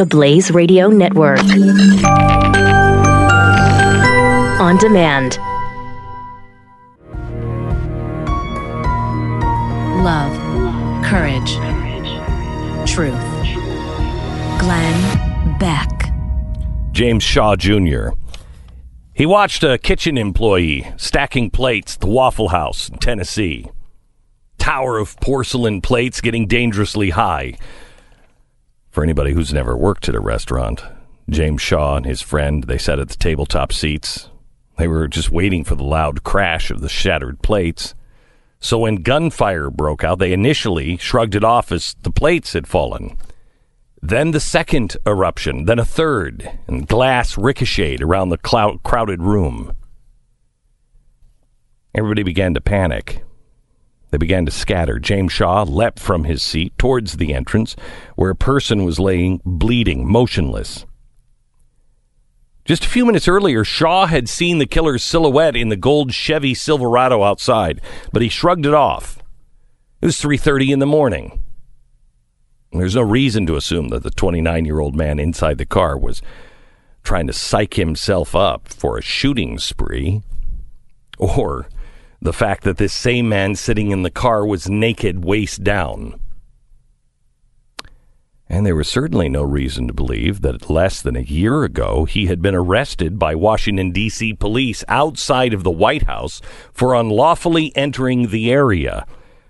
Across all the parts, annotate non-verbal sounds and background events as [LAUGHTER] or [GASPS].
the Blaze Radio Network. On demand. Love, courage, truth. Glenn Beck. James Shaw Jr. He watched a kitchen employee stacking plates at the Waffle House in Tennessee. Tower of porcelain plates getting dangerously high. For anybody who's never worked at a restaurant, James Shaw and his friend, they sat at the tabletop seats. They were just waiting for the loud crash of the shattered plates. So when gunfire broke out, they initially shrugged it off as the plates had fallen. Then the second eruption, then a third, and glass ricocheted around the clou- crowded room. Everybody began to panic. They began to scatter. James Shaw leapt from his seat towards the entrance, where a person was laying bleeding, motionless. Just a few minutes earlier, Shaw had seen the killer's silhouette in the gold Chevy Silverado outside, but he shrugged it off. It was 3:30 in the morning. There's no reason to assume that the 29-year-old man inside the car was trying to psych himself up for a shooting spree or the fact that this same man sitting in the car was naked waist down. And there was certainly no reason to believe that less than a year ago he had been arrested by Washington, D.C. police outside of the White House for unlawfully entering the area,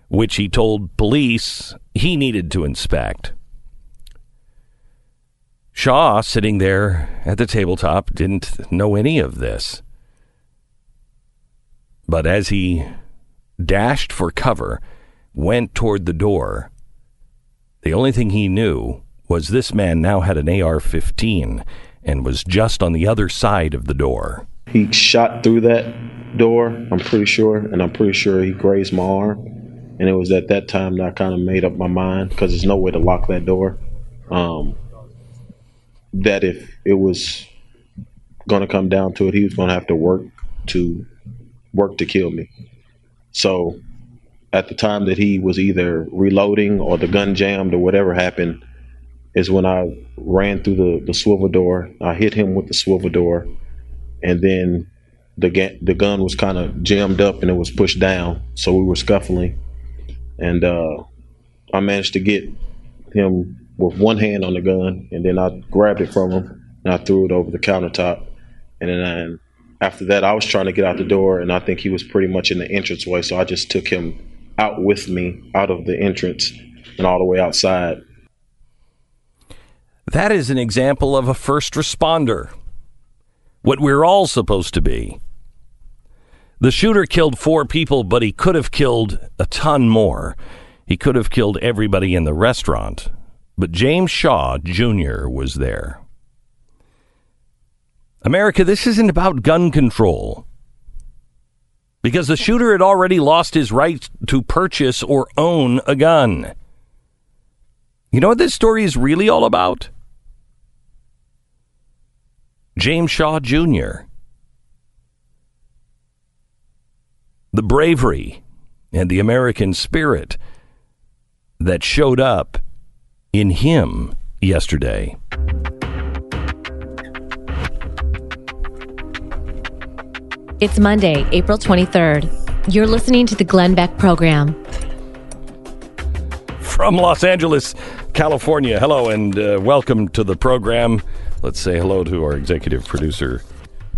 which he told police he needed to inspect. Shaw, sitting there at the tabletop, didn't know any of this. But as he dashed for cover, went toward the door, the only thing he knew was this man now had an AR 15 and was just on the other side of the door. He shot through that door, I'm pretty sure, and I'm pretty sure he grazed my arm. And it was at that time that I kind of made up my mind because there's no way to lock that door. Um, that if it was going to come down to it, he was going to have to work to work to kill me. So at the time that he was either reloading or the gun jammed or whatever happened is when I ran through the, the swivel door. I hit him with the swivel door and then the ga- the gun was kind of jammed up and it was pushed down. So we were scuffling and uh, I managed to get him with one hand on the gun and then I grabbed it from him and I threw it over the countertop and then I, after that, I was trying to get out the door, and I think he was pretty much in the entranceway. So I just took him out with me out of the entrance and all the way outside. That is an example of a first responder. What we're all supposed to be. The shooter killed four people, but he could have killed a ton more. He could have killed everybody in the restaurant. But James Shaw Jr. was there. America, this isn't about gun control. Because the shooter had already lost his right to purchase or own a gun. You know what this story is really all about? James Shaw Jr. The bravery and the American spirit that showed up in him yesterday. It's Monday, April 23rd. You're listening to the Glenn Beck program. From Los Angeles, California. Hello and uh, welcome to the program. Let's say hello to our executive producer,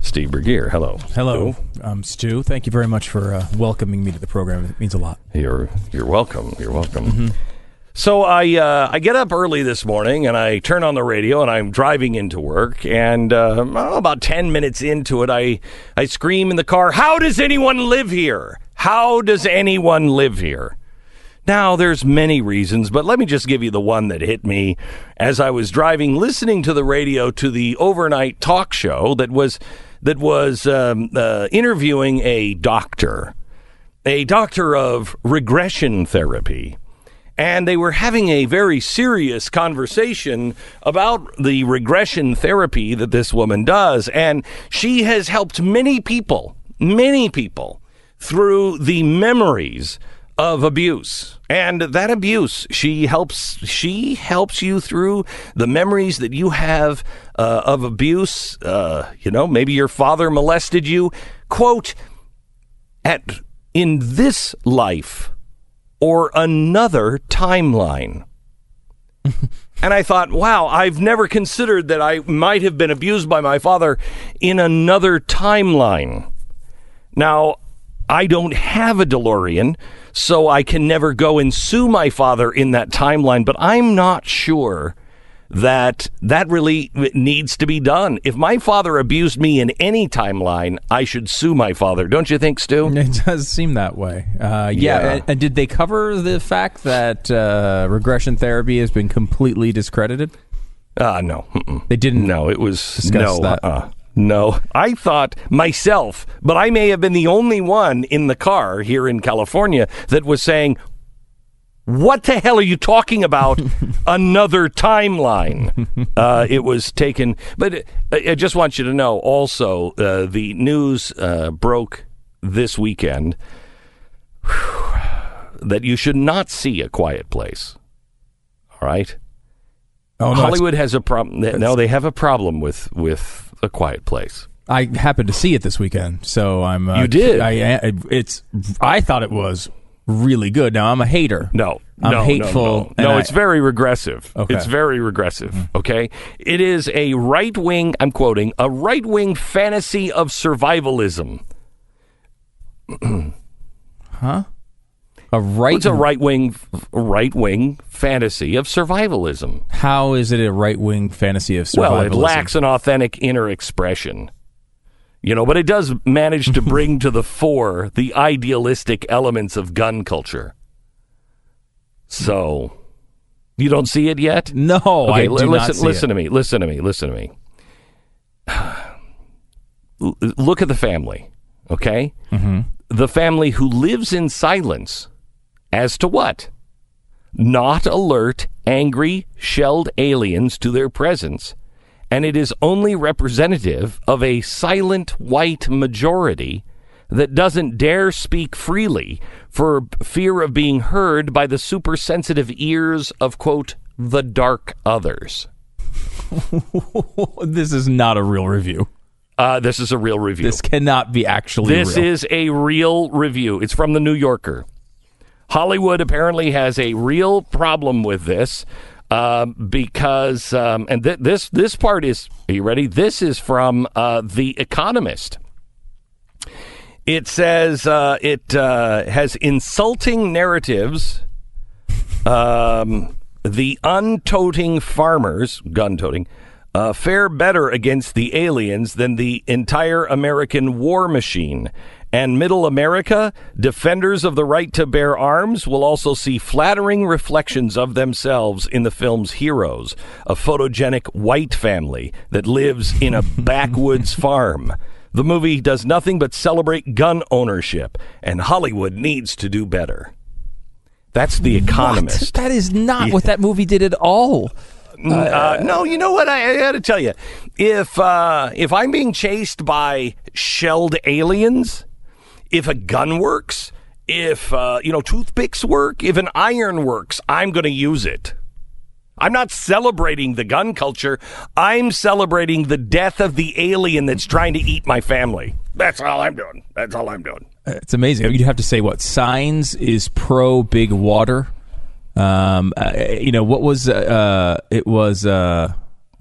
Steve Burguiere. Hello. Hello, um, Stu. Thank you very much for uh, welcoming me to the program. It means a lot. You're you're welcome. You're welcome. So I uh, I get up early this morning and I turn on the radio and I'm driving into work and uh, oh, about ten minutes into it I I scream in the car, "How does anyone live here? How does anyone live here?" Now there's many reasons, but let me just give you the one that hit me as I was driving, listening to the radio to the overnight talk show that was that was um, uh, interviewing a doctor, a doctor of regression therapy and they were having a very serious conversation about the regression therapy that this woman does. And she has helped many people, many people through the memories of abuse. And that abuse she helps she helps you through the memories that you have uh, of abuse. Uh, you know maybe your father molested you. Quote at in this life or another timeline [LAUGHS] and I thought, wow, I've never considered that I might have been abused by my father in another timeline. Now, I don't have a DeLorean, so I can never go and sue my father in that timeline, but I'm not sure that that really needs to be done. If my father abused me in any timeline, I should sue my father. Don't you think, Stu? It does seem that way. Uh, yeah. Yeah. And, and did they cover the fact that uh, regression therapy has been completely discredited? Uh, no. Mm-mm. They didn't. No, it was no. that. Uh, no, I thought myself, but I may have been the only one in the car here in California that was saying, "What the hell are you talking about? [LAUGHS] Another timeline?" uh, it was taken, but uh, I just want you to know. Also, uh, the news uh, broke this weekend that you should not see a quiet place. All right. Oh, no, Hollywood has a problem. No, they have a problem with with a quiet place. I happened to see it this weekend, so I'm. Uh, You did? I. It's. I thought it was really good. Now I'm a hater. No, I'm no, hateful. No, no. No, I- it's very regressive. Okay. It's very regressive. Mm-hmm. Okay, it is a right wing. I'm quoting a right wing fantasy of survivalism. [CLEARS THROAT] Huh? A right. It's a right wing, right wing fantasy of survivalism. How is it a right wing fantasy of survivalism? Well, it lacks an authentic inner expression. You know, but it does manage to [LAUGHS] bring to the fore the idealistic elements of gun culture. So, you don't see it yet? No, Okay, I do listen, not see listen it. to me. Listen to me. Listen to me. [SIGHS] L- Look at the family, okay? Mm-hmm. The family who lives in silence as to what? Not alert, angry, shelled aliens to their presence. And it is only representative of a silent white majority that doesn't dare speak freely for fear of being heard by the supersensitive ears of, quote, the dark others. [LAUGHS] this is not a real review. Uh, this is a real review. This cannot be actually This real. is a real review. It's from the New Yorker. Hollywood apparently has a real problem with this uh, because, um, and th- this this part is. Are you ready? This is from uh, the Economist. It says uh, it uh, has insulting narratives. Um, the untoting farmers, gun toting, uh, fare better against the aliens than the entire American war machine. And middle America, defenders of the right to bear arms, will also see flattering reflections of themselves in the film's heroes, a photogenic white family that lives in a [LAUGHS] backwoods farm. The movie does nothing but celebrate gun ownership, and Hollywood needs to do better. That's The Economist. That is not what that movie did at all. Uh, no, you know what? I, I got to tell you, if uh, if I'm being chased by shelled aliens, if a gun works, if uh, you know toothpicks work, if an iron works, I'm going to use it. I'm not celebrating the gun culture. I'm celebrating the death of the alien that's trying to eat my family. That's all I'm doing. That's all I'm doing. It's amazing. You'd have to say what Signs is pro big water. Um, uh, you know what was uh, it was uh,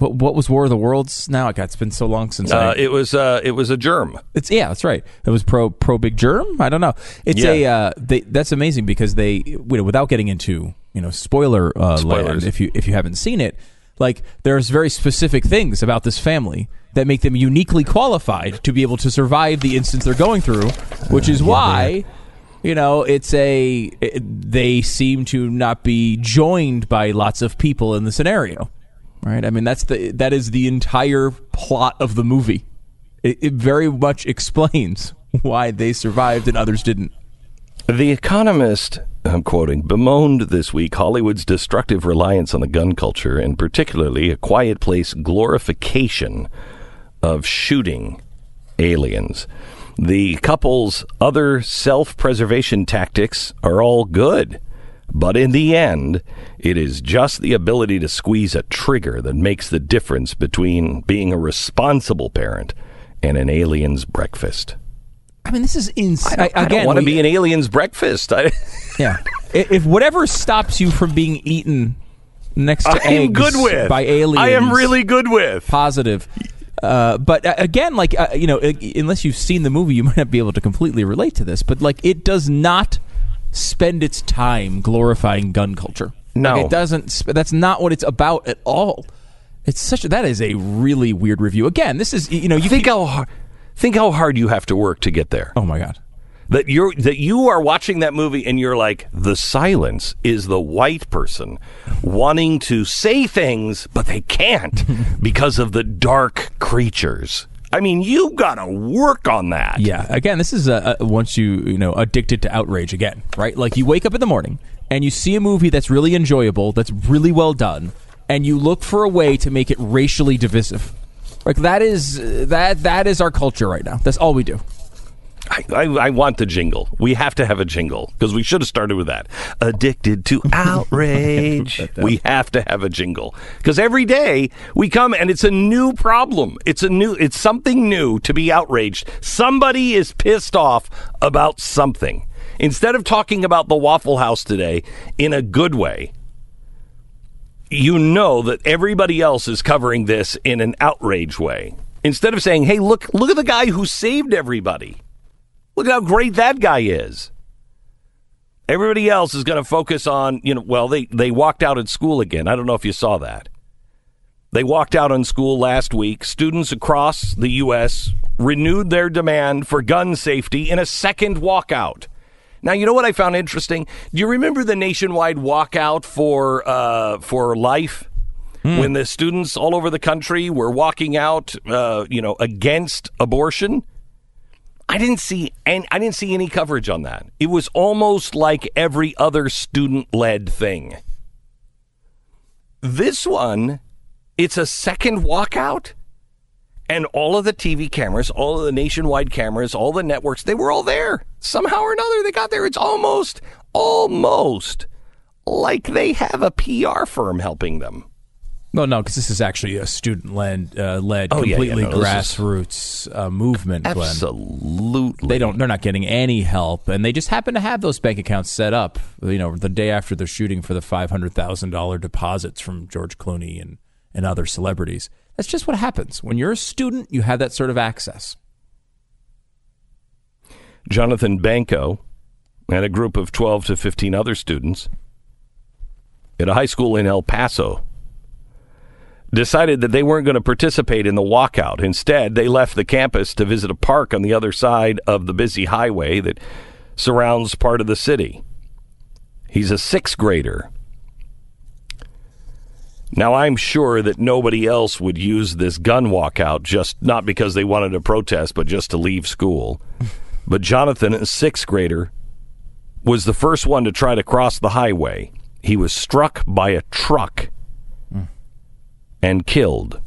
what what was War of the Worlds? Now, God, it's been so long since I, Uh, it was uh, it was a germ. It's yeah, that's right. It was pro pro big germ. I don't know. It's Yeah. a uh, they, that's amazing because they you know, without getting into you know spoiler uh, Spoilers. land if you if you haven't seen it, like there's very specific things about this family that make them uniquely qualified to be able to survive the instance they're going through, which is why. You know, it's a. It, they seem to not be joined by lots of people in the scenario, right? I mean, that's the that is the entire plot of the movie. It, it very much explains [LAUGHS] why they survived and others didn't. The Economist, I'm quoting, bemoaned this week Hollywood's destructive reliance on the gun culture, and particularly a quiet place glorification of shooting aliens. The couple's other self preservation tactics are all good. But in the end, it is just the ability to squeeze a trigger that makes the difference between being a responsible parent and an alien's breakfast. I mean, this is insane. I, I don't want to be an alien's breakfast. [LAUGHS] I, Yeah. If whatever stops you from being eaten next to I am eggs good with. by aliens, I am really good with. positive. Uh, but uh, again, like uh, you know, uh, unless you've seen the movie, you might not be able to completely relate to this. But like, it does not spend its time glorifying gun culture. No. Like, it doesn't. Sp- that's not what it's about at all. It's such. A, that is a really weird review. Again, this is you know you think how hard, think how hard you have to work to get there. Oh my god. That you're that you are watching that movie and you're like the silence is the white person wanting to say things but they can't [LAUGHS] because of the dark creatures. I mean, you got to work on that. Yeah. Again, this is uh, uh, once you you know addicted to outrage again, right? Like you wake up in the morning and you see a movie that's really enjoyable, that's really well done, and you look for a way to make it racially divisive. Like that is uh, that that is our culture right now. That's all we do. I, I, I want the jingle. We have to have a jingle because we should have started with that. Addicted to [LAUGHS] outrage. we have to have a jingle because every day we come and it's a new problem. It's a new. It's something new to be outraged. Somebody is pissed off about something. Instead of talking about the Waffle House today in a good way, you know that everybody else is covering this in an outrage way. Instead of saying, "Hey, look, look at the guy who saved everybody." Look at how great that guy is. Everybody else is going to focus on, you know, well, they, they walked out at school again. I don't know if you saw that. They walked out on school last week. Students across the U.S. renewed their demand for gun safety in a second walkout. Now, you know what I found interesting? Do you remember the nationwide walkout for uh, for life? When the students all over the country were walking out, uh, you know, against abortion. I didn't see and I didn't see any coverage on that. It was almost like every other student-led thing. This one, it's a second walkout and all of the TV cameras, all of the nationwide cameras, all the networks, they were all there. Somehow or another they got there. It's almost almost like they have a PR firm helping them. No, no, because this is actually a student-led, uh, led, Oh, yeah, yeah, completely no, is- grassroots uh, movement. Glenn. Absolutely. They don't. They're not getting any help, and they just happen to have those bank accounts set up. You know, the day after the shooting for the five hundred thousand dollar deposits from George Clooney and and other celebrities. That's just what happens when you're a student. You have that sort of access. Jonathan Banco and a group of 12 to 15 other students at a high school in El Paso decided that they weren't going to participate in the walkout. Instead, they left the campus to visit a park on the other side of the busy highway that surrounds part of the city. He's a sixth grader. Now, I'm sure that nobody else would use this gun walkout just not because they wanted to protest, but just to leave school. [LAUGHS] But Jonathan, a sixth grader, was the first one to try to cross the highway. He was struck by a truck and killed.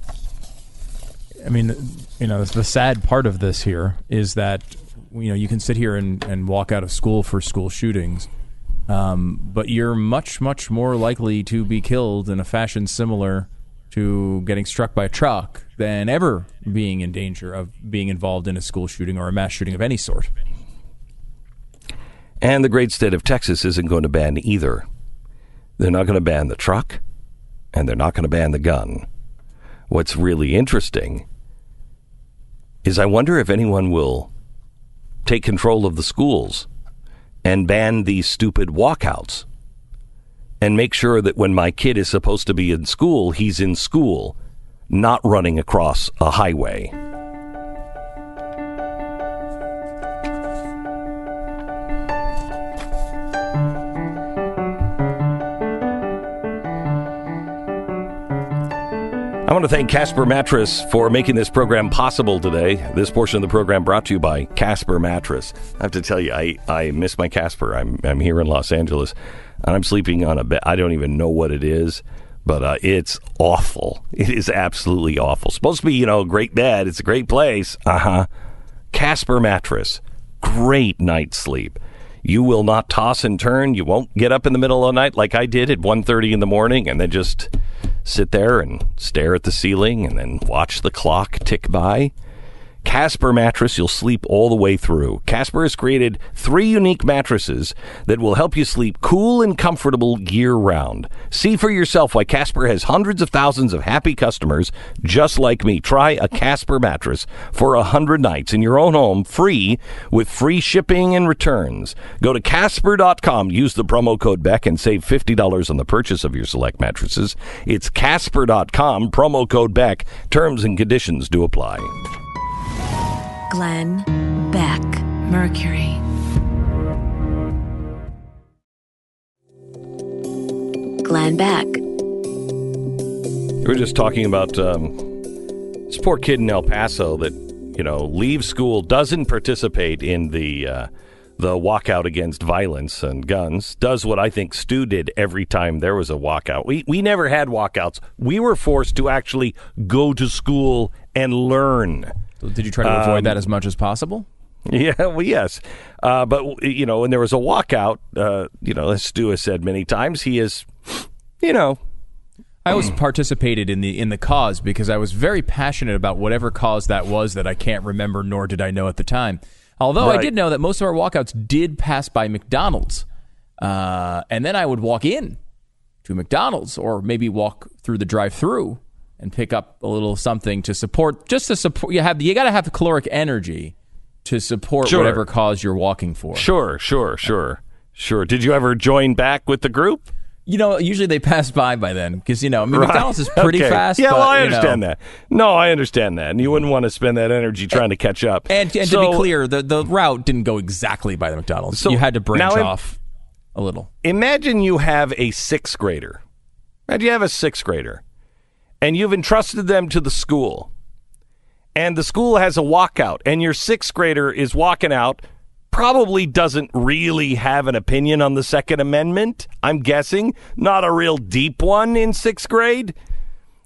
I mean, you know, the sad part of this here is that you know you can sit here and, and walk out of school for school shootings, um, but you're much much more likely to be killed in a fashion similar to getting struck by a truck than ever being in danger of being involved in a school shooting or a mass shooting of any sort. And the great state of Texas isn't going to ban either. They're not going to ban the truck, and they're not going to ban the gun. What's really interesting is I wonder if anyone will take control of the schools and ban these stupid walkouts and make sure that when my kid is supposed to be in school, he's in school, not running across a highway. To thank Casper Mattress for making this program possible today. This portion of the program brought to you by Casper Mattress. I have to tell you, I, I miss my Casper. I'm, I'm here in Los Angeles and I'm sleeping on a bed. I don't even know what it is, but uh, it's awful. It is absolutely awful. Supposed to be, you know, a great bed. It's a great place. Uh huh. Casper mattress, great night's sleep. You will not toss and turn. You won't get up in the middle of the night like I did at 1.30 in the morning and then just sit there and stare at the ceiling and then watch the clock tick by. Casper mattress, you'll sleep all the way through. Casper has created three unique mattresses that will help you sleep cool and comfortable year round. See for yourself why Casper has hundreds of thousands of happy customers just like me. Try a Casper mattress for a hundred nights in your own home, free with free shipping and returns. Go to Casper.com, use the promo code Beck and save $50 on the purchase of your select mattresses. It's Casper.com, promo code Beck. Terms and conditions do apply. Glenn Beck Mercury. Glenn Beck. We were just talking about um, this poor kid in El Paso that you know leaves school, doesn't participate in the uh, the walkout against violence and guns. Does what I think Stu did every time there was a walkout. We we never had walkouts. We were forced to actually go to school and learn. Did you try to avoid that as much as possible? [LAUGHS] Yeah, well, yes, uh, but you know when there was a walkout, uh, you know as Stu has said many times, he is, you know, I always participated in the in the cause because I was very passionate about whatever cause that was that I can't remember nor did I know at the time. Although I did know that most of our walkouts did pass by McDonald's, uh, and then I would walk in to McDonald's or maybe walk through the drive-through and pick up a little something to support. Just to support, you have you got to have the caloric energy to support Sure. whatever cause you're walking for. sure, sure, sure, sure. Did you ever join back with the group? You know, usually they pass by by then because you know I mean, McDonald's is pretty Okay. fast. Yeah, but, well, I you know. understand that. No, I understand that, and you wouldn't want to spend that energy trying to catch up. And, and to be clear, the, the route didn't go exactly by the McDonald's. So you had to branch off a little. imagine you have a sixth grader. Imagine you have a sixth grader, and you've entrusted them to the school, and the school has a walkout, and your sixth grader is walking out. Probably doesn't really have an opinion on the Second Amendment. I'm guessing not a real deep one in sixth grade.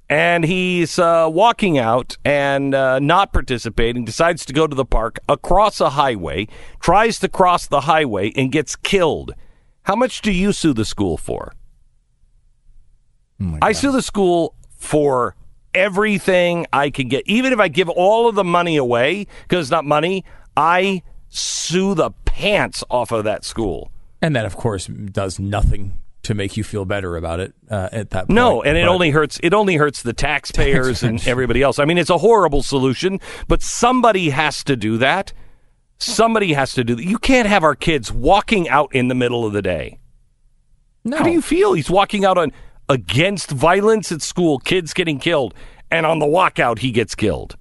and he's uh, walking out and uh, not participating, decides to go to the park across a highway, tries to cross the highway, and gets killed. How much do you sue the school for? I sue the school for everything I can get. Even if I give all of the money away, because it's not money, I sue the pants off of that school. And that, of course, does nothing to make you feel better about it uh, at that point. No, and it But- only hurts. It only hurts the taxpayers and everybody else. I mean, it's a horrible solution, but somebody has to do that. Somebody has to do that. You can't have our kids walking out in the middle of the day. no. How do you feel? He's walking out on against violence at school, kids getting killed, and on the walkout he gets killed.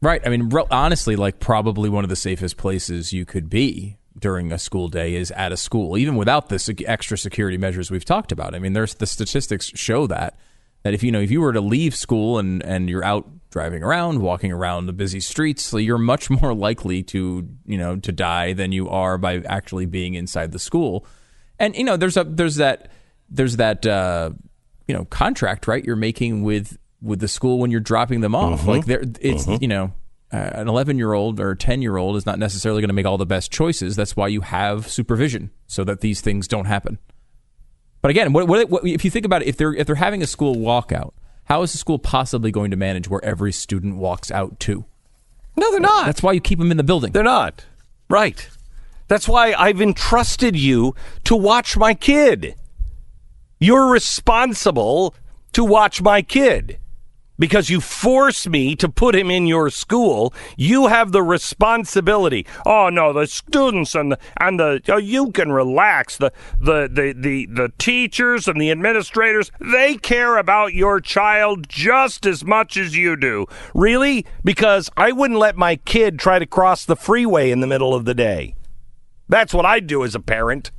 Right. I mean, honestly, like probably one of the safest places you could be during a school day is at a school, even without the sec- extra security measures we've talked about. I mean, there's the statistics show that that if you know if you were to leave school and and you're out driving around, walking around the busy streets, you're much [LAUGHS] more likely to you know to die than you are by actually being inside the school. And you know, there's a there's that there's that uh, you know contract right you're making with with the school when you're dropping them off. Like there, it's you know. Uh, an 11 year old or 10 year old is not necessarily going to make all the best choices. That's why you have supervision so that these things don't happen. But again, what, what, what, if you think about it, if they're if they're having a school walkout, how is the school possibly going to manage where every student walks out to? No, they're not. That's why you keep them in the building. They're not. Right. That's why I've entrusted you to watch my kid. You're responsible to watch my kid. Because you force me to put him in your school, you have the responsibility. Oh no, the students and the and the oh, you can relax. The, the the the the teachers and the administrators, they care about your child just as much as you do. Really? Because I wouldn't let my kid try to cross the freeway in the middle of the day. That's what I'd do as a parent.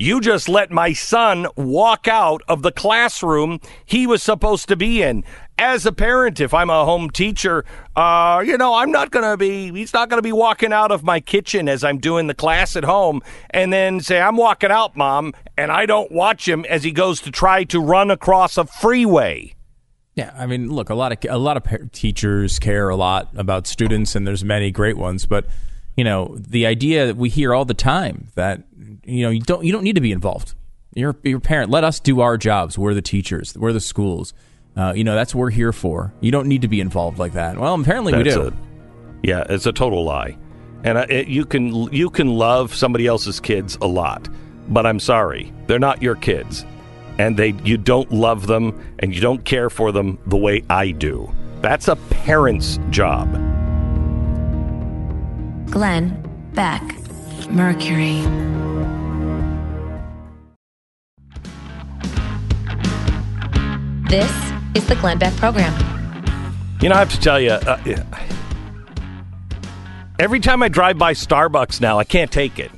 You just let my son walk out of the classroom he was supposed to be in. As a parent, if I'm a home teacher, uh, you know, I'm not going to be, he's not going to be walking out of my kitchen as I'm doing the class at home and then say, I'm walking out, mom, and I don't watch him as he goes to try to run across a freeway. Yeah, I mean, look, a lot of a lot of teachers care a lot about students, and there's many great ones. But you know, the idea that we hear all the time that you know you don't you don't need to be involved. You're your parent. Let us do our jobs. We're the teachers. We're the schools. Uh, you know, that's what we're here for. You don't need to be involved like that. Well, apparently we That's do. a- yeah, it's a total lie. And uh, it, you can you can love somebody else's kids a lot, but I'm sorry, they're not your kids, and they you don't love them and you don't care for them the way I do. That's a parent's job. Glenn Beck. Mercury. This is the Glenn Beck Program. You know, I have to tell you, uh, every time I drive by Starbucks now, I can't take it.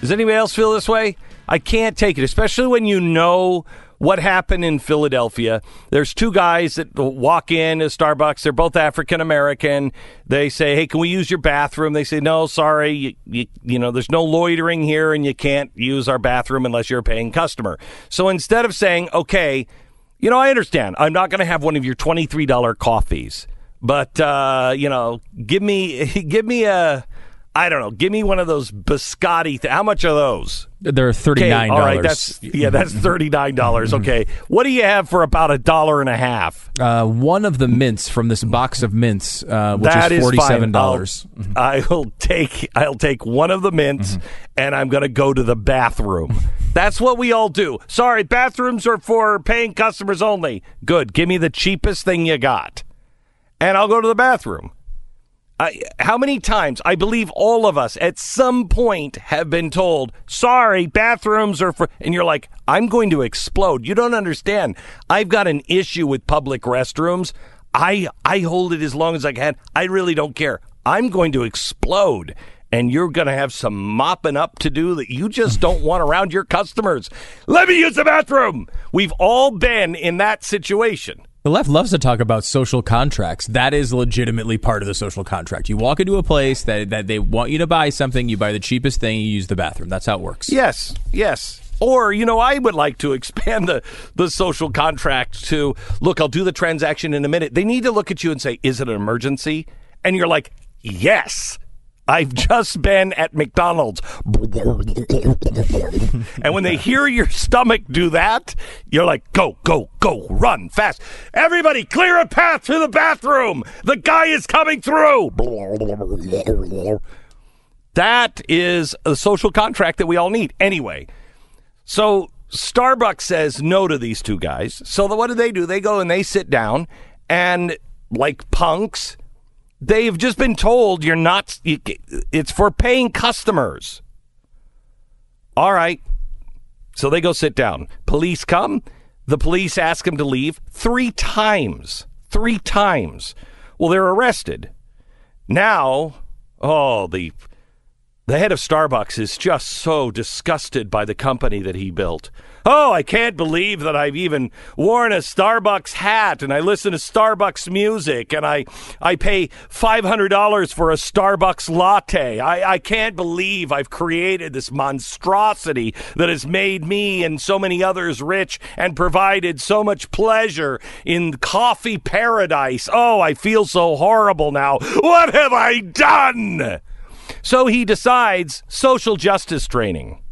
Does anybody else feel this way? I can't take it, especially when you know what happened in Philadelphia. There's two guys that walk in to Starbucks. They're both African American. They say, "Hey, can we use your bathroom?" They say, "No, sorry. You, you, you know, there's no loitering here, and you can't use our bathroom unless you're a paying customer." So instead of saying, "Okay," You know, I understand. I'm not going to have one of your twenty-three dollar coffees, but uh, you know, give me [LAUGHS] give me a I don't know, give me one of those biscotti. Th- how much are those? They're thirty Okay, nine all dollars. right, that's yeah, that's thirty nine dollars. Okay, what do you have for about a dollar and a half? uh, one of the mints from this box of mints, uh, which That is forty seven dollars. I will take I'll take one of the mints and I'm going to go to the bathroom. That's what we all do. Sorry, bathrooms are for paying customers only. Good. Give me the cheapest thing you got. And I'll go to the bathroom. I, how many times I believe all of us at some point have been told, "Sorry, bathrooms are for," and you're like, "I'm going to explode." You don't understand. I've got an issue with public restrooms. I I hold it as long as I can. I really don't care. I'm going to explode. And you're going to have some mopping up to do that you just [LAUGHS] don't want around your customers. Let me use the bathroom. We've all been in that situation. The left loves to talk about social contracts. That is legitimately part of the social contract. You walk into a place that, that they want you to buy something, you buy the cheapest thing, you use the bathroom. That's how it works. Yes, yes. Or, you know, I would like to expand the, the social contract to look, I'll do the transaction in a minute. They need to look at you and say, Is it an emergency? And you're like, Yes. I've just been at McDonald's. and when they hear your stomach do that, you're like, go, go, go, run fast. Everybody clear a path to the bathroom. The guy is coming through. That is a social contract that we all need. Anyway, so Starbucks says no to these two guys. So what do they do? They go and they sit down, and like punks, they've just been told you're not. It's for paying customers. All right. So they go sit down. Police come. The police ask them to leave three times. Three times. Well, they're arrested. Now, oh, the the head of Starbucks is just so disgusted by the company that he built. Oh, I can't believe that I've even worn a Starbucks hat and I listen to Starbucks music and I, I pay $500 for a Starbucks latte. I, I can't believe I've created this monstrosity that has made me and so many others rich and provided so much pleasure in coffee paradise. Oh, I feel so horrible now. What have I done? So he decides social justice training.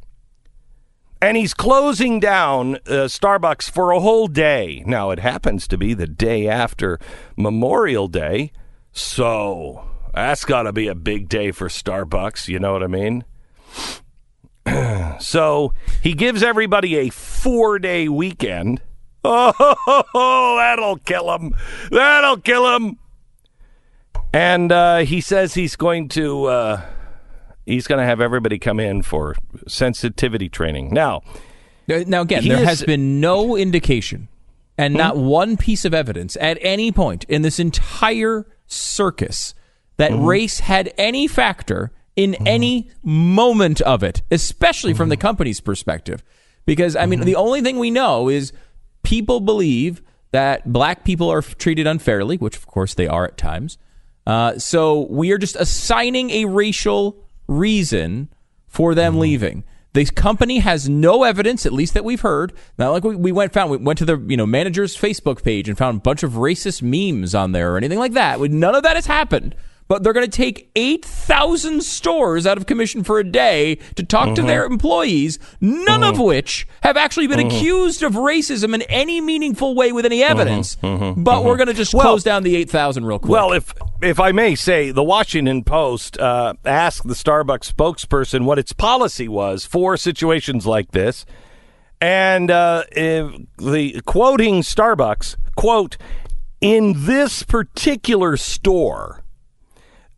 And he's closing down uh, Starbucks for a whole day. Now, it happens to be the day after Memorial Day. So that's got to be a big day for Starbucks. You know what I mean? [CLEARS THROAT] so he gives everybody a four day weekend. [LAUGHS] Oh, that'll kill him. That'll kill him. And uh, he says he's going to uh, he's going to have everybody come in for sensitivity training. Now, Now, again, He there is- has been no indication and not Hmm? one piece of evidence at any point in this entire circus that Hmm? race had any factor in any moment of it, especially from the Hmm? company's perspective. Because, I mean, the only thing we know is people believe that black people are treated unfairly, which, of course, they are at times. Uh, so we are just assigning a racial reason for them mm-hmm. leaving. The company has no evidence, at least that we've heard. Not like we, we went found we went to the you know manager's Facebook page and found a bunch of racist memes on there or anything like that. None of that has happened. But they're going to take eight thousand stores out of commission for a day to talk to their uh-huh. employees, none of uh-huh. which have actually been uh-huh. accused of racism in any meaningful way with any evidence. But we're going to just Well- close down the eight thousand real quick. Well, if if I may say, the Washington Post uh, asked the Starbucks spokesperson what its policy was for situations like this, and uh, if the quoting Starbucks quote in this particular store.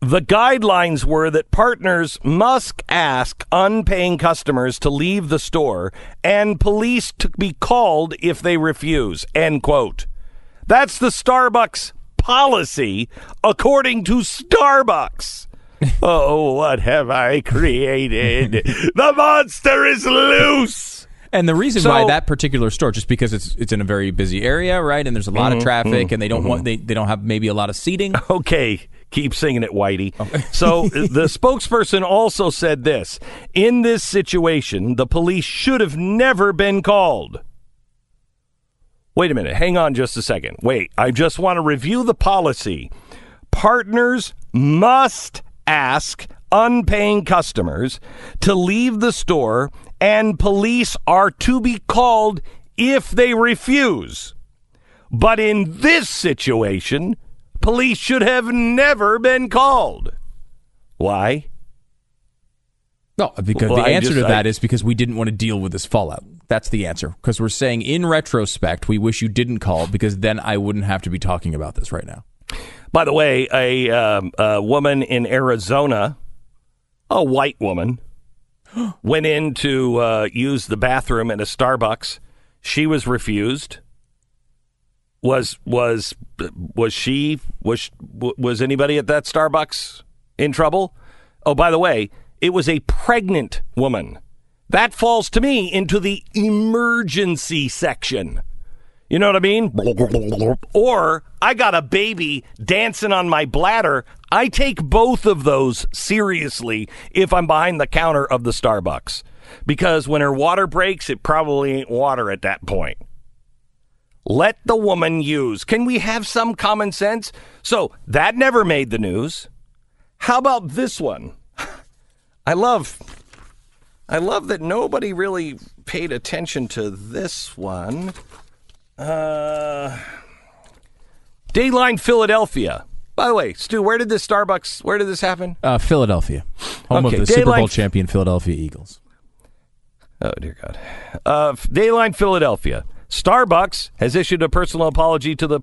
The guidelines were that partners must ask unpaying customers to leave the store and police to be called if they refuse. End quote. That's the Starbucks policy, according to Starbucks. [LAUGHS] oh, what have I created? the monster is loose. And the reason So- why that particular store, just because it's it's in a very busy area, right, and there's a Mm-hmm, lot of traffic, and they don't want they, they don't have maybe a lot of seating. Okay, keep singing it, Whitey. Oh. [LAUGHS] So the spokesperson also said this In this situation, the police should have never been called. Wait a minute. Hang on just a second. Wait, I just want to review the policy. Partners must ask unpaying customers to leave the store, and police are to be called if they refuse. But in this situation, police should have never been called. Why? No, because Well, the answer just- to that I- is because we didn't want to deal with this fallout. That's the answer. Because we're saying in retrospect, we wish you didn't call because then I wouldn't have to be talking about this right now. By the way, a, um, a woman in Arizona, a white woman, [GASPS] went in to uh, use the bathroom at a Starbucks. She was refused. Was was was she was was anybody at that Starbucks in trouble? Oh, by the way, it was a pregnant woman. That falls to me into the emergency section. You know what I mean? Or I got a baby dancing on my bladder. I take both of those seriously if I'm behind the counter of the Starbucks. Because when her water breaks, it probably ain't water at that point. Let the woman use. Can we have some common sense? So that never made the news. How about this one? [LAUGHS] I love I love that nobody really paid attention to this one. Uh, Dayline Philadelphia. By the way, Stu, where did this Starbucks? Where did this happen? Uh, Philadelphia, home Okay, of the Super Daylight- Bowl champion Philadelphia Eagles. Oh dear God. Uh, Dayline Philadelphia. Starbucks has issued a personal apology to the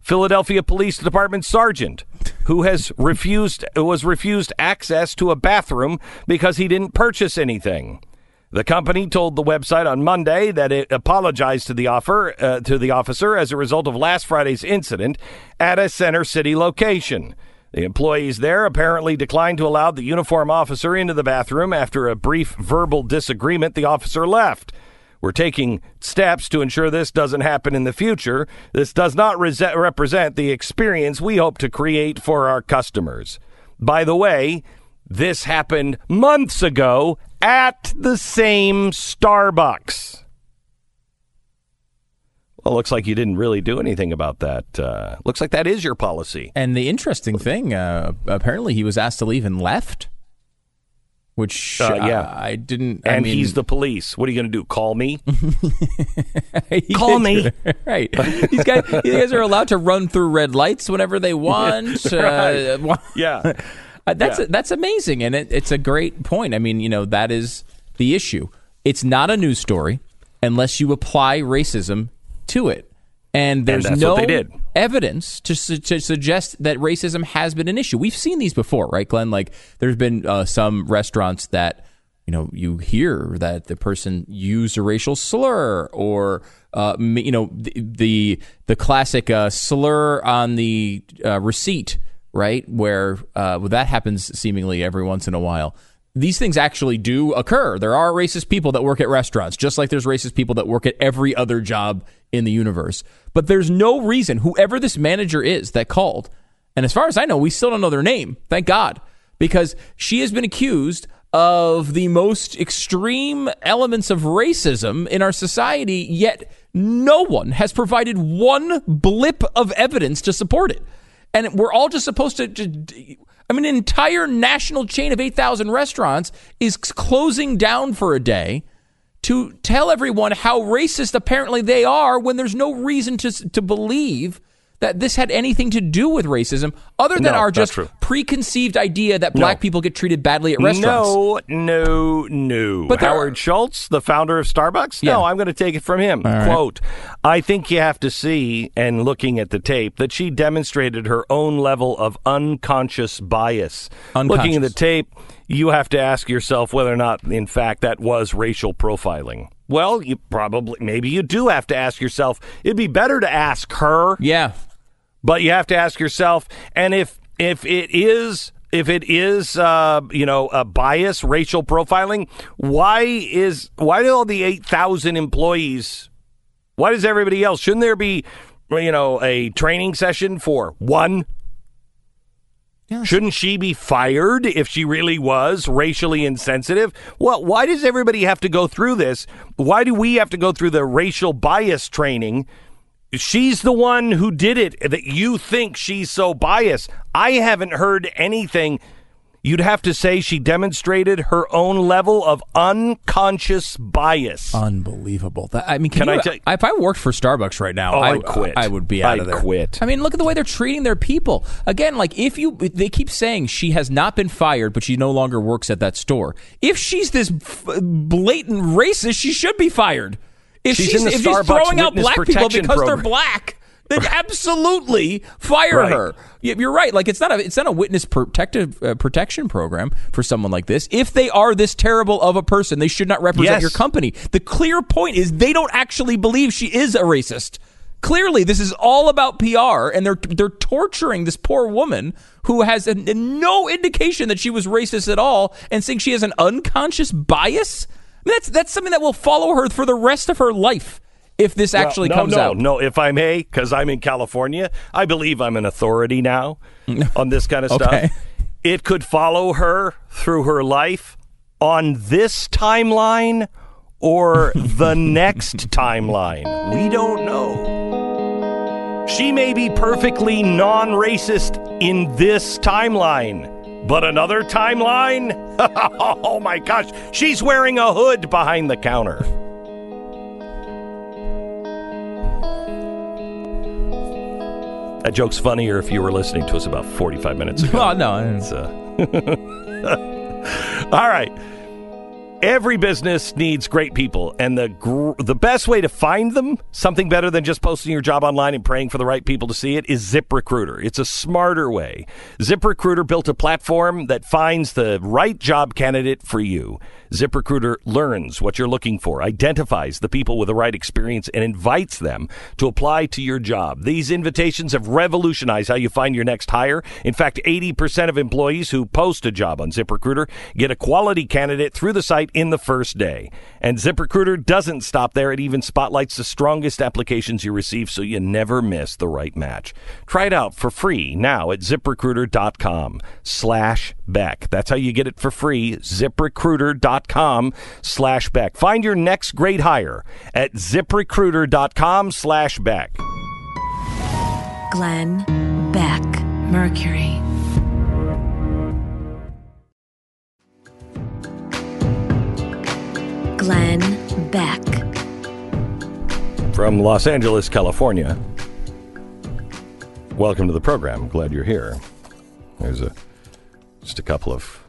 Philadelphia Police Department sergeant who has refused was refused access to a bathroom because he didn't purchase anything. The company told the website on Monday that it apologized to the offer uh, to the officer as a result of last Friday's incident at a Center City location. The employees there apparently declined to allow the uniform officer into the bathroom after a brief verbal disagreement. The officer left. We're taking steps to ensure this doesn't happen in the future. This does not rese- represent the experience we hope to create for our customers. By the way, this happened months ago at the same Starbucks. Well, looks like you didn't really do anything about that. Uh, looks like that is your policy. And the interesting thing, uh, apparently, he was asked to leave and left, which Uh, yeah. I, I didn't. I And mean, he's the police. What are you going to do? Call me? [LAUGHS] [LAUGHS] Call me. [LAUGHS] right. These guys, these guys are allowed to run through red lights whenever they want. uh, yeah. Uh, that's Yeah. that's amazing, and it, it's a great point. I mean, you know, that is the issue. It's not a news story unless you apply racism to it, and there's that's no what they did. Evidence to, su- to suggest that racism has been an issue. We've seen these before, right, Glenn? Like, there's been uh, some restaurants that you know you hear that the person used a racial slur or uh, you know the the, the classic uh, slur on the uh, receipt right where uh, well, that happens seemingly every once in a while these things actually do occur there are racist people that work at restaurants just like there's racist people that work at every other job in the universe but there's no reason whoever this manager is that called and as far as i know we still don't know their name thank god because she has been accused of the most extreme elements of racism in our society, yet no one has provided one blip of evidence to support it. And we're all just supposed to. to I mean, an entire national chain of 8,000 restaurants is closing down for a day to tell everyone how racist apparently they are when there's no reason to, to believe that this had anything to do with racism other than No, our just true. Preconceived idea that black people get treated badly at restaurants. No, no, no. But Howard are- Schultz, the founder of Starbucks? Yeah. No, I'm going to take it from him. right. Quote, I think you have to see, and looking at the tape, that she demonstrated her own level of unconscious bias. Looking at the tape, you have to ask yourself whether or not, in fact, that was racial profiling. Well, you probably, maybe you do have to ask yourself. It'd be better to ask her Yeah. but you have to ask yourself and if if it is if it is uh, you know a bias racial profiling why is why do all the 8000 employees why does everybody else shouldn't there be you know a training session for one Shouldn't she be fired if she really was racially insensitive? Well, why does everybody have to go through this? Why do we have to go through the racial bias training She's the one who did it that you think she's so biased. I haven't heard anything. You'd have to say she demonstrated her own level of unconscious bias. Unbelievable. That, I mean, can, Can I you, tell you- if I worked for Starbucks right now, Oh, I, I'd quit. I, would be out I'd of there. quit. I mean, look at the way they're treating their people. Again, like if you, they keep saying she has not been fired, but she no longer works at that store. If she's this f- blatant racist, she should be fired. If She's she's, if Starbucks she's throwing out black people because they're black. Then absolutely fire Right. her. You're right. Like it's not a it's not a witness protective uh, protection program for someone like this. If they are this terrible of a person, they should not represent Yes. your company. The clear point is they don't actually believe she is a racist. Clearly, this is all about PR, and they're they're torturing this poor woman who has a, no indication that she was racist at all, and saying she has an unconscious bias. Mean, that's that's something that will follow her for the rest of her life if this actually no, comes no, out. No, if I may, because I'm in California, I believe I'm an authority now [LAUGHS] on this kind of Okay. stuff. It could follow her through her life on this timeline or [LAUGHS] the next timeline. We don't know. She may be perfectly non racist in this timeline, but another timeline? [LAUGHS] oh my gosh, she's wearing a hood behind the counter. That joke's funnier if you were listening to us about 45 minutes ago. Well, no, It's, uh, [LAUGHS] all right. Every business needs great people, and the gr- the best way to find them, something better than just posting your job online and praying for the right people to see it, is ZipRecruiter. It's a smarter way. ZipRecruiter built a platform that finds the right job candidate for you. ZipRecruiter learns what you're looking for, identifies the people with the right experience, and invites them to apply to your job. These invitations have revolutionized how you find your next hire. In fact, 80% of employees who post a job on ZipRecruiter get a quality candidate through the site in the first day. And ZipRecruiter doesn't stop there. It even spotlights the strongest applications you receive so you never miss the right match. Try it out for free now at ziprecruiter.com slash Beck. That's how you get it for free. ZipRecruiter.com slash Beck. Find your next great hire at ziprecruiter.com slash Beck. Glenn Beck, Mercury. Glenn Beck. From Los Angeles, California. Welcome to the program. Glad you're here. There's a just a couple of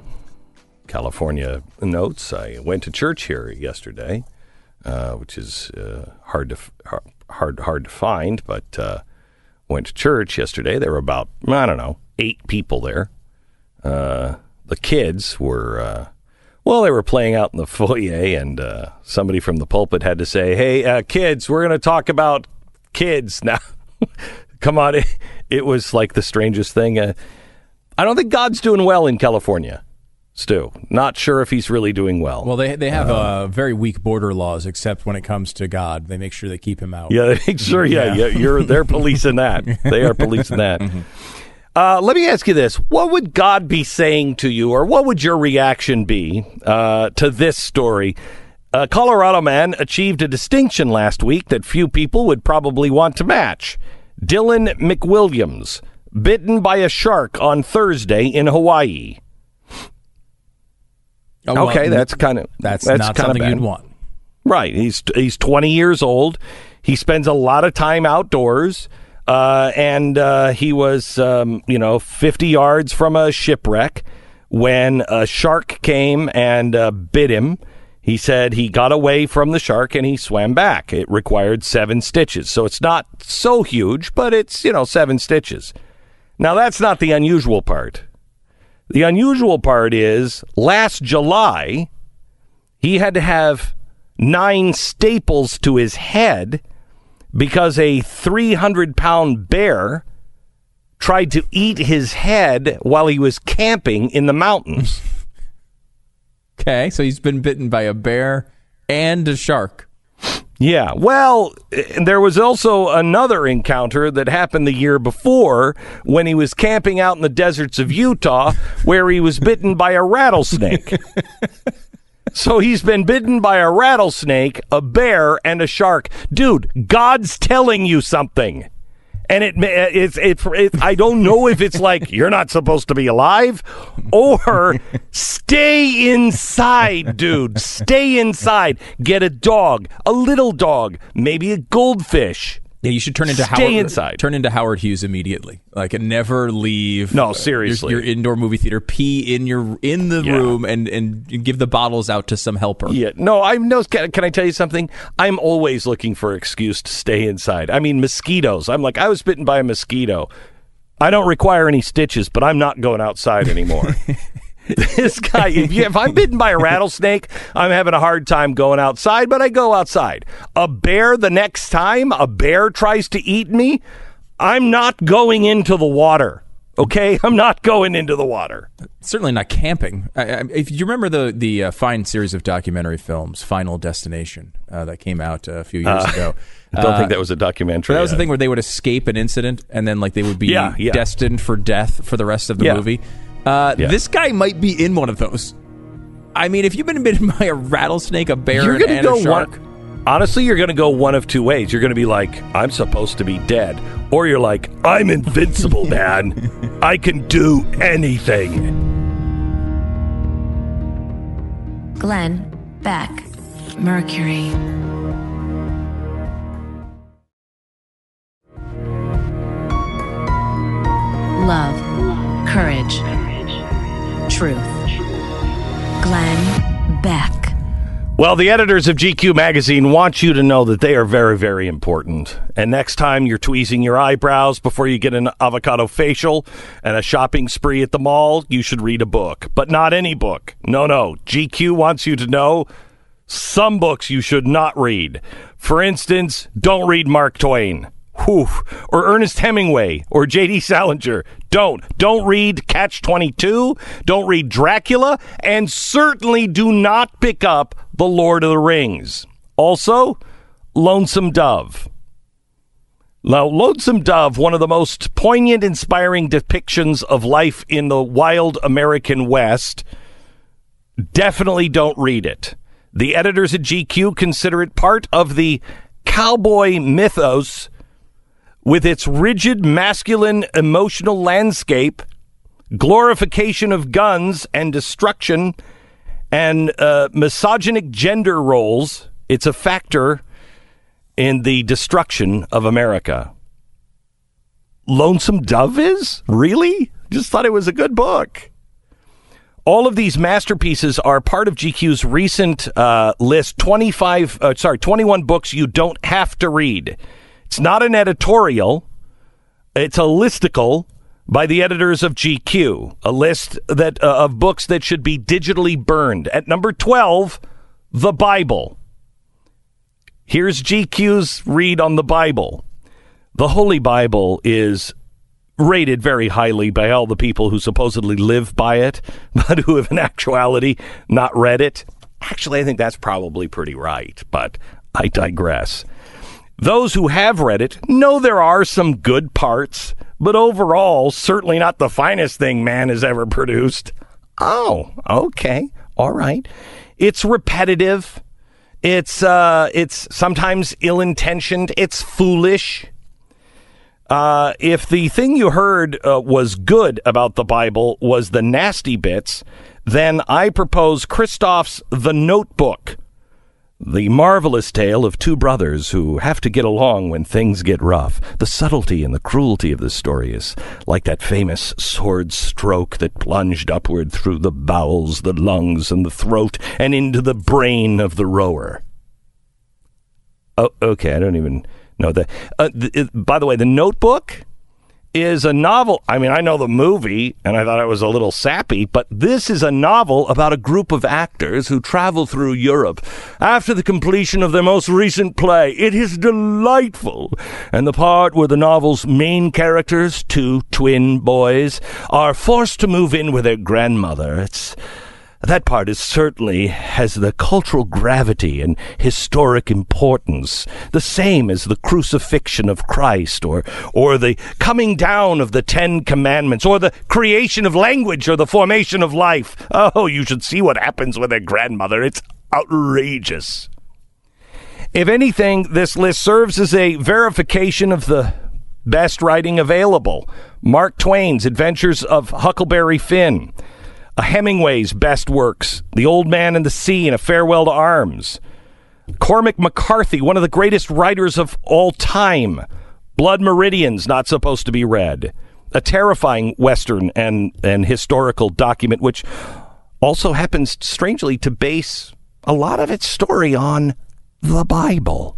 California notes. I went to church here yesterday, uh, which is uh, hard to hard hard to find, but uh, went to church yesterday. There were about I don't know eight people there. Uh, the kids were uh, well, they were playing out in the [LAUGHS] foyer, and uh, somebody from the pulpit had to say, "Hey, uh, kids, we're going to talk about kids [LAUGHS] now." Come on, it, it was like the strangest thing. Uh, I don't think God's doing well in California. Stu, not sure if he's really doing well. Well, they they have uh, very weak border laws, except when it comes to God. They make sure they keep him out. Yeah, they make sure. Yeah, yeah. you're they're [LAUGHS] policing that. They are policing that. Uh, let me ask you this: What would God be saying to you, or what would your reaction be uh, to this story? A Colorado man achieved a distinction last week that few people would probably want to match. Dylan McWilliams, bitten by a shark on Thursday in Hawaii. Oh, well, okay, that's kind of that's, not kinda something bad. you'd want. Right. He's he's 20 years old. He spends a lot of time outdoors. Uh, and uh, he was, um, you know, 50 yards from a shipwreck when a shark came and uh, bit him. He said he got away from the shark and he swam back. It required seven stitches. So it's not so huge, but it's, you know, seven stitches. Now, that's not the unusual part. The unusual part is last July, he had to have nine staples to his head because a 300 pound bear tried to eat his head while he was camping in the mountains. [LAUGHS] Okay, so he's been bitten by a bear and a shark. Yeah, well, eh, there was also another encounter that happened the year before when he was camping out in the deserts of Utah where he was bitten by a rattlesnake. [LAUGHS] so he's been bitten by a rattlesnake, a bear, and a shark. Dude, God's telling you something. And it, it's, it, it, I don't know if it's like [LAUGHS] you're not supposed to be alive or stay inside, dude. Stay inside. Get a dog, a little dog, maybe a goldfish. Yeah, you should turn into Stay Howard. inside. Turn into Howard Hughes immediately. Like, and never leave. No, seriously. your, your indoor movie theater. Pee in your in the Yeah. room and and give the bottles out to some helper. Yeah, no, I know. Can, can I tell you something? I'm always looking for excuse to stay inside. I mean, mosquitoes. I'm like, I was bitten by a mosquito. I don't require any stitches, but I'm not going outside anymore. [LAUGHS] [LAUGHS] this guy, if, you, if I'm bitten by a rattlesnake, I'm having a hard time going outside, but I go outside. A bear, the next time a bear tries to eat me, I'm not going into the water. Okay, I'm not going into the water. Certainly not camping. I, I, if you remember the the uh, fine series of documentary films, Final Destination, uh, that came out uh, a few years ago. I don't Uh, think that was a documentary. That was the Uh, thing where they would escape an incident and then like they would be Yeah, yeah. destined for death for the rest of the Yeah. movie. Uh, Yeah. This guy might be in one of those. I mean, if you've been bitten [LAUGHS] by a rattlesnake, a bear, You're going to and go a shark, one. Honestly, you're going to go one of two ways. You're going to be like, I'm supposed to be dead. Or you're like, I'm invincible, [LAUGHS] man. I can do anything. Glenn Beck. Mercury. Love. Courage. Truth. Glenn Beck. Well, the editors of GQ magazine want you to know that they are very, very important. And next time you're tweezing your eyebrows before you get an avocado facial and a shopping spree at the mall, you should read a book. But not any book. No, no. GQ wants you to know some books you should not read. For instance, don't read Mark Twain. Whew. Or Ernest Hemingway or J.D. Salinger. Don't. Don't read Catch 22. Don't read Dracula. And certainly do not pick up The Lord of the Rings. Also, Lonesome Dove. Now, Lonesome Dove, one of the most poignant, inspiring depictions of life in the wild American West. Definitely don't read it. The editors at GQ consider it part of the cowboy mythos with its rigid masculine emotional landscape, glorification of guns and destruction, and uh, misogynic gender roles. It's a factor in the destruction of America. Lonesome Dove is? Really? Just thought it was a good book. All of these masterpieces are part of GQ's recent uh, list 25, uh, sorry, 21 books you don't have to read. It's not an editorial, it's a listicle by the editors of GQ, a list that uh, of books that should be digitally burned. At number 12, the Bible. Here's GQ's read on the Bible. The Holy Bible is rated very highly by all the people who supposedly live by it, [LAUGHS] but who have in actuality not read it. Actually, I think that's probably pretty right, but I digress. Those who have read it know there are some good parts, but overall, certainly not the finest thing man has ever produced. Oh, okay. All right. It's repetitive. It's uh it's sometimes ill-intentioned. It's foolish. Uh, if the thing you heard uh, was good about the Bible was the nasty bits, then I propose Kristof's The Notebook, the marvelous tale of two brothers who have to get along when things get rough. The subtlety and the cruelty of the story is like that famous sword stroke that plunged upward through the bowels, the lungs, and the throat, and into the brain of the rower. Oh, okay, I don't even know that. Uh, th- by the way, The Notebook is a novel. I mean, I know the movie, and I thought it was a little sappy, but this is a novel about a group of actors who travel through Europe after the completion of their most recent play. It is delightful. And the part where the novel's main characters, two twin boys, are forced to move in with their grandmother. It's that part is certainly has the cultural gravity and historic importance, the same as the crucifixion of Christ, or or the coming down of the Ten Commandments, or the creation of language, or the formation of life. Oh, you should see what happens with their grandmother. It's outrageous. If anything, this list serves as a verification of the best writing available. Mark Twain's Adventures of Huckleberry Finn, a Hemingway's best works, The Old Man and the Sea and A Farewell to Arms. Cormac McCarthy, one of the greatest writers of all time. Blood Meridian's not supposed to be read. A terrifying Western and, and historical document, which also happens strangely to base a lot of its story on the Bible.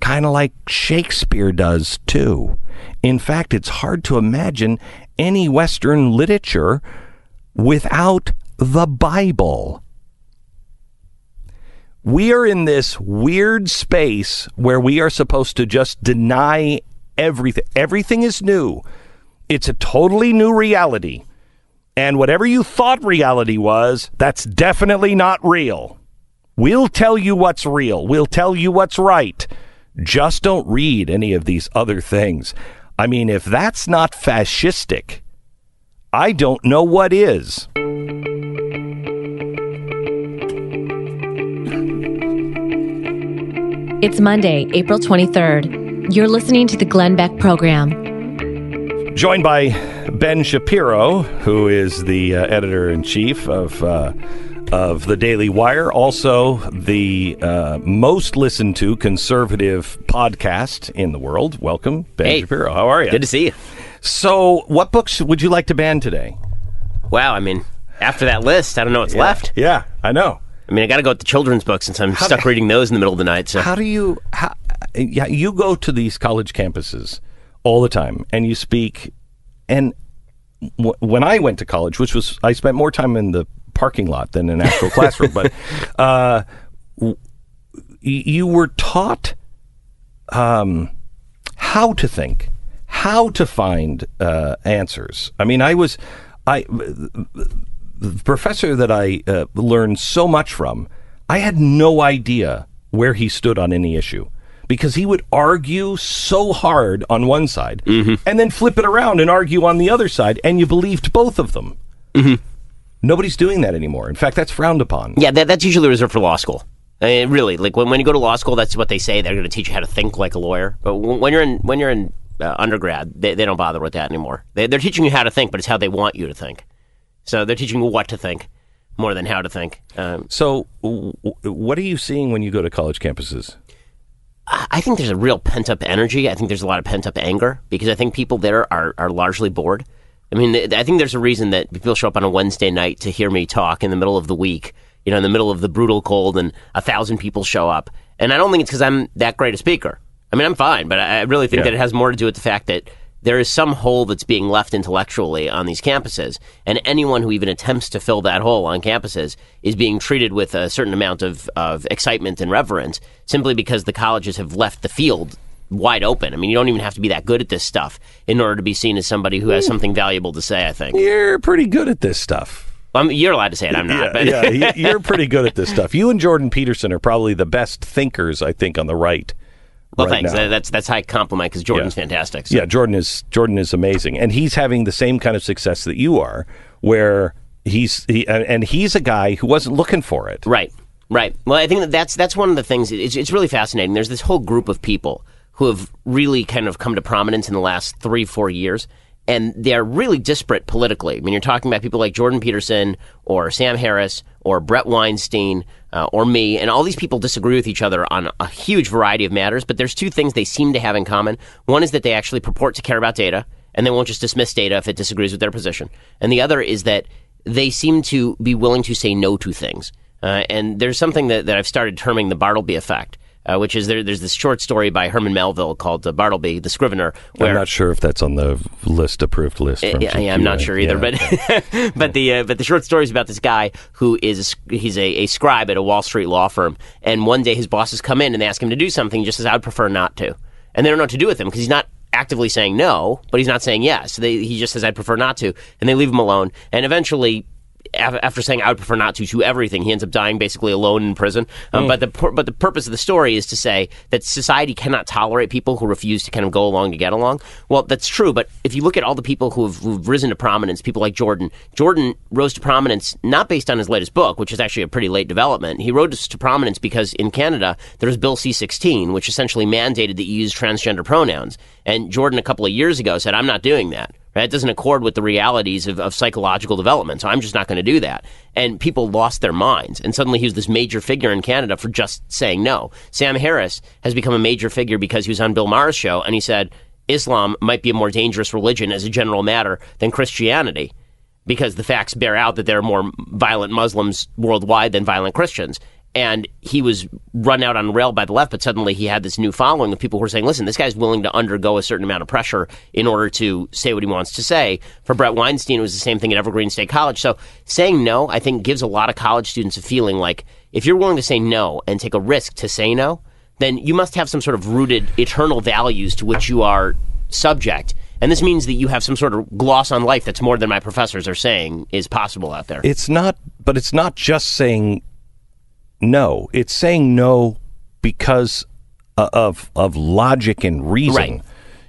Kind of like Shakespeare does, too. In fact, it's hard to imagine any Western literature without the Bible. We are in this weird space where we are supposed to just deny everything. Everything is new. It's a totally new reality. And whatever you thought reality was, that's definitely not real. We'll tell you what's real. We'll tell you what's right. Just don't read any of these other things. I mean, if that's not fascistic, I don't know what is. It's Monday, April 23rd. You're listening to the Glenn Beck program. Joined by Ben Shapiro, who is the uh, editor in chief of uh, of the Daily Wire, also the uh, most listened to conservative podcast in the world. Welcome, Ben Hey. Shapiro. How are you? Good to see you. So, what books would you like to ban today? Wow, I mean, after that list, I don't know what's left. Yeah, I know. I mean, I got to go with the children's books since I'm stuck do- reading those in the middle of the night. So How do you? How, yeah, you go to these college campuses all the time, and you speak. And w- when I went to college, which was I spent more time in the parking lot than in an actual classroom, but [LAUGHS] uh, w- you were taught um, how to think, how to find uh, answers. I mean, I was I the professor that I uh, learned so much from, I had no idea where he stood on any issue because he would argue so hard on one side and then flip it around and argue on the other side, and you believed both of them. Nobody's doing that anymore. In fact, that's frowned upon. yeah, that, that's usually reserved for law school. I mean, really, like when, when you go to law school, that's what they say. They're going to teach you how to think like a lawyer. But when you're in when you're in uh, undergrad, they, they don't bother with that anymore. They, they're teaching you how to think, but it's how they want you to think. So they're teaching you what to think more than how to think. Um, So, w- what are you seeing when you go to college campuses? I I think there's a real pent up energy. I think there's a lot of pent up anger because I think people there are, are largely bored. I mean, th- I think there's a reason that people show up on a Wednesday night to hear me talk in the middle of the week, you know, in the middle of the brutal cold, and a thousand people show up. And I don't think it's because I'm that great a speaker. I mean, I'm fine, but I really think Yeah. that it has more to do with the fact that there is some hole that's being left intellectually on these campuses, and anyone who even attempts to fill that hole on campuses is being treated with a certain amount of, of excitement and reverence simply because the colleges have left the field wide open. I mean, you don't even have to be that good at this stuff in order to be seen as somebody who has something valuable to say. I think You're pretty good at this stuff. um, you're allowed to say it. I'm not. yeah, but yeah, [LAUGHS] you're pretty good at this stuff. You and Jordan Peterson are probably the best thinkers, I think, on the right Well, right thanks. now. That's that's high compliment because Jordan's Yeah. fantastic. so- Yeah, Jordan is Jordan is amazing, and he's having the same kind of success that you are, where he's he and and he's a guy who wasn't looking for it. Right, right. Well, I think that that's that's one of the things. It's, it's really fascinating. There's this whole group of people who have really kind of come to prominence in the last three, four years, and they're really disparate politically. I mean, you're talking about people like Jordan Peterson or Sam Harris or Bret Weinstein uh, or me, and all these people disagree with each other on a huge variety of matters. But there's two things they seem to have in common. One is that they actually purport to care about data, and they won't just dismiss data if it disagrees with their position. And the other is that they seem to be willing to say no to things. Uh, and there's something that, that I've started terming the Bartleby effect, uh, which is there, there's this short story by Herman Melville called uh, Bartleby, the Scrivener, where I'm not sure if that's on the list approved list. From yeah, yeah, I'm not sure either, Yeah. but [LAUGHS] but the uh, but the short story is about this guy who is a, he's a, a scribe at a Wall Street law firm, and one day his bosses come in and they ask him to do something. He just says, "I would prefer not to," and they don't know what to do with him because he's not actively saying no, but he's not saying yes. They, he just says, "I'd prefer not to," and they leave him alone. And eventually, after saying I would prefer not to to everything, he ends up dying basically alone in prison. Um, But the but the purpose of the story is to say that society cannot tolerate people who refuse to kind of go along to get along. Well, that's true. But if you look at all the people who have who've risen to prominence, people like Jordan, Jordan rose to prominence not based on his latest book, which is actually a pretty late development. He rose to prominence because in Canada there was Bill C-16, which essentially mandated that you use transgender pronouns. And Jordan, a couple of years ago, said, "I'm not doing that." That doesn't accord with the realities of, of psychological development. So I'm just not going to do that. And people lost their minds. And suddenly he was this major figure in Canada for just saying no. Sam Harris has become a major figure because he was on Bill Maher's show and he said Islam might be a more dangerous religion as a general matter than Christianity because the facts bear out that there are more violent Muslims worldwide than violent Christians. And he was run out on rail by the left, but suddenly he had this new following of people who were saying, listen, this guy's willing to undergo a certain amount of pressure in order to say what he wants to say. For Bret Weinstein, it was the same thing at Evergreen State College. So saying no, I think, gives a lot of college students a feeling like if you're willing to say no and take a risk to say no, then you must have some sort of rooted eternal values to which you are subject. And this means that you have some sort of gloss on life that's more than my professors are saying is possible out there. It's not, but it's not just saying no. It's saying no because of of logic and reason. Right.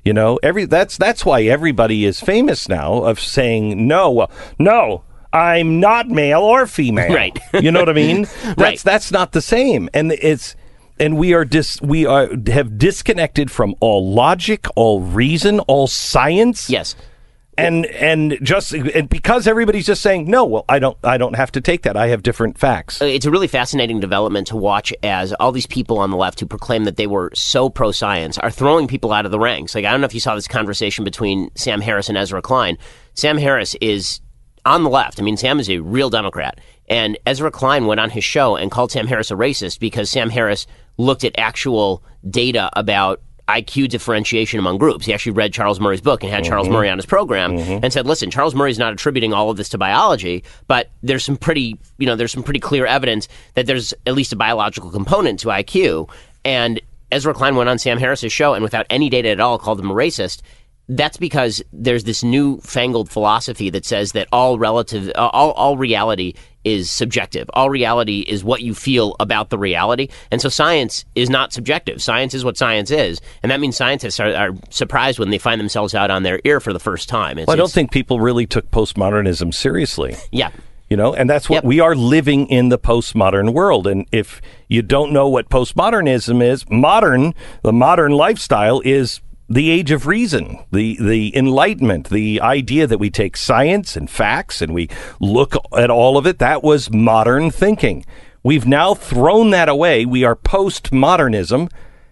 You know, every that's that's why everybody is famous now of saying no. Well, no, I'm not male or female. Right. you know what I mean? [LAUGHS] That's Right. that's not the same. And it's and we are dis we are have disconnected from all logic, all reason, all science yes. And and just and because everybody's just saying no well i don't i don't have to take that i have different facts Uh, It's a really fascinating development to watch as all these people on the left who proclaim that they were so pro science are throwing people out of the ranks. Like, I don't know if you saw this conversation between Sam Harris and Ezra Klein. Sam Harris is on the left. I mean, Sam is a real Democrat. And Ezra Klein went on his show and called Sam Harris a racist because Sam Harris looked at actual data about IQ differentiation among groups. He actually read Charles Murray's book and had Charles mm-hmm. Murray on his program mm-hmm. and said, "Listen, Charles Murray's not attributing all of this to biology, but there's some pretty, you know, there's some pretty clear evidence that there's at least a biological component to IQ." And Ezra Klein went on Sam Harris's show and without any data at all called him a racist. That's because there's this new fangled philosophy that says that all relative, uh, all, all reality is subjective. All reality is what you feel about the reality. And so science is not subjective. Science is what science is. And that means scientists are, are surprised when they find themselves out on their ear for the first time. Well, i don't think people really took postmodernism seriously Yeah. you know and that's what Yep. we are living in the postmodern world and if you don't know what postmodernism is modern the modern lifestyle is the age of reason, the the enlightenment, the idea that we take science and facts and we look at all of it, that was modern thinking. We've now thrown that away. We are postmodernism.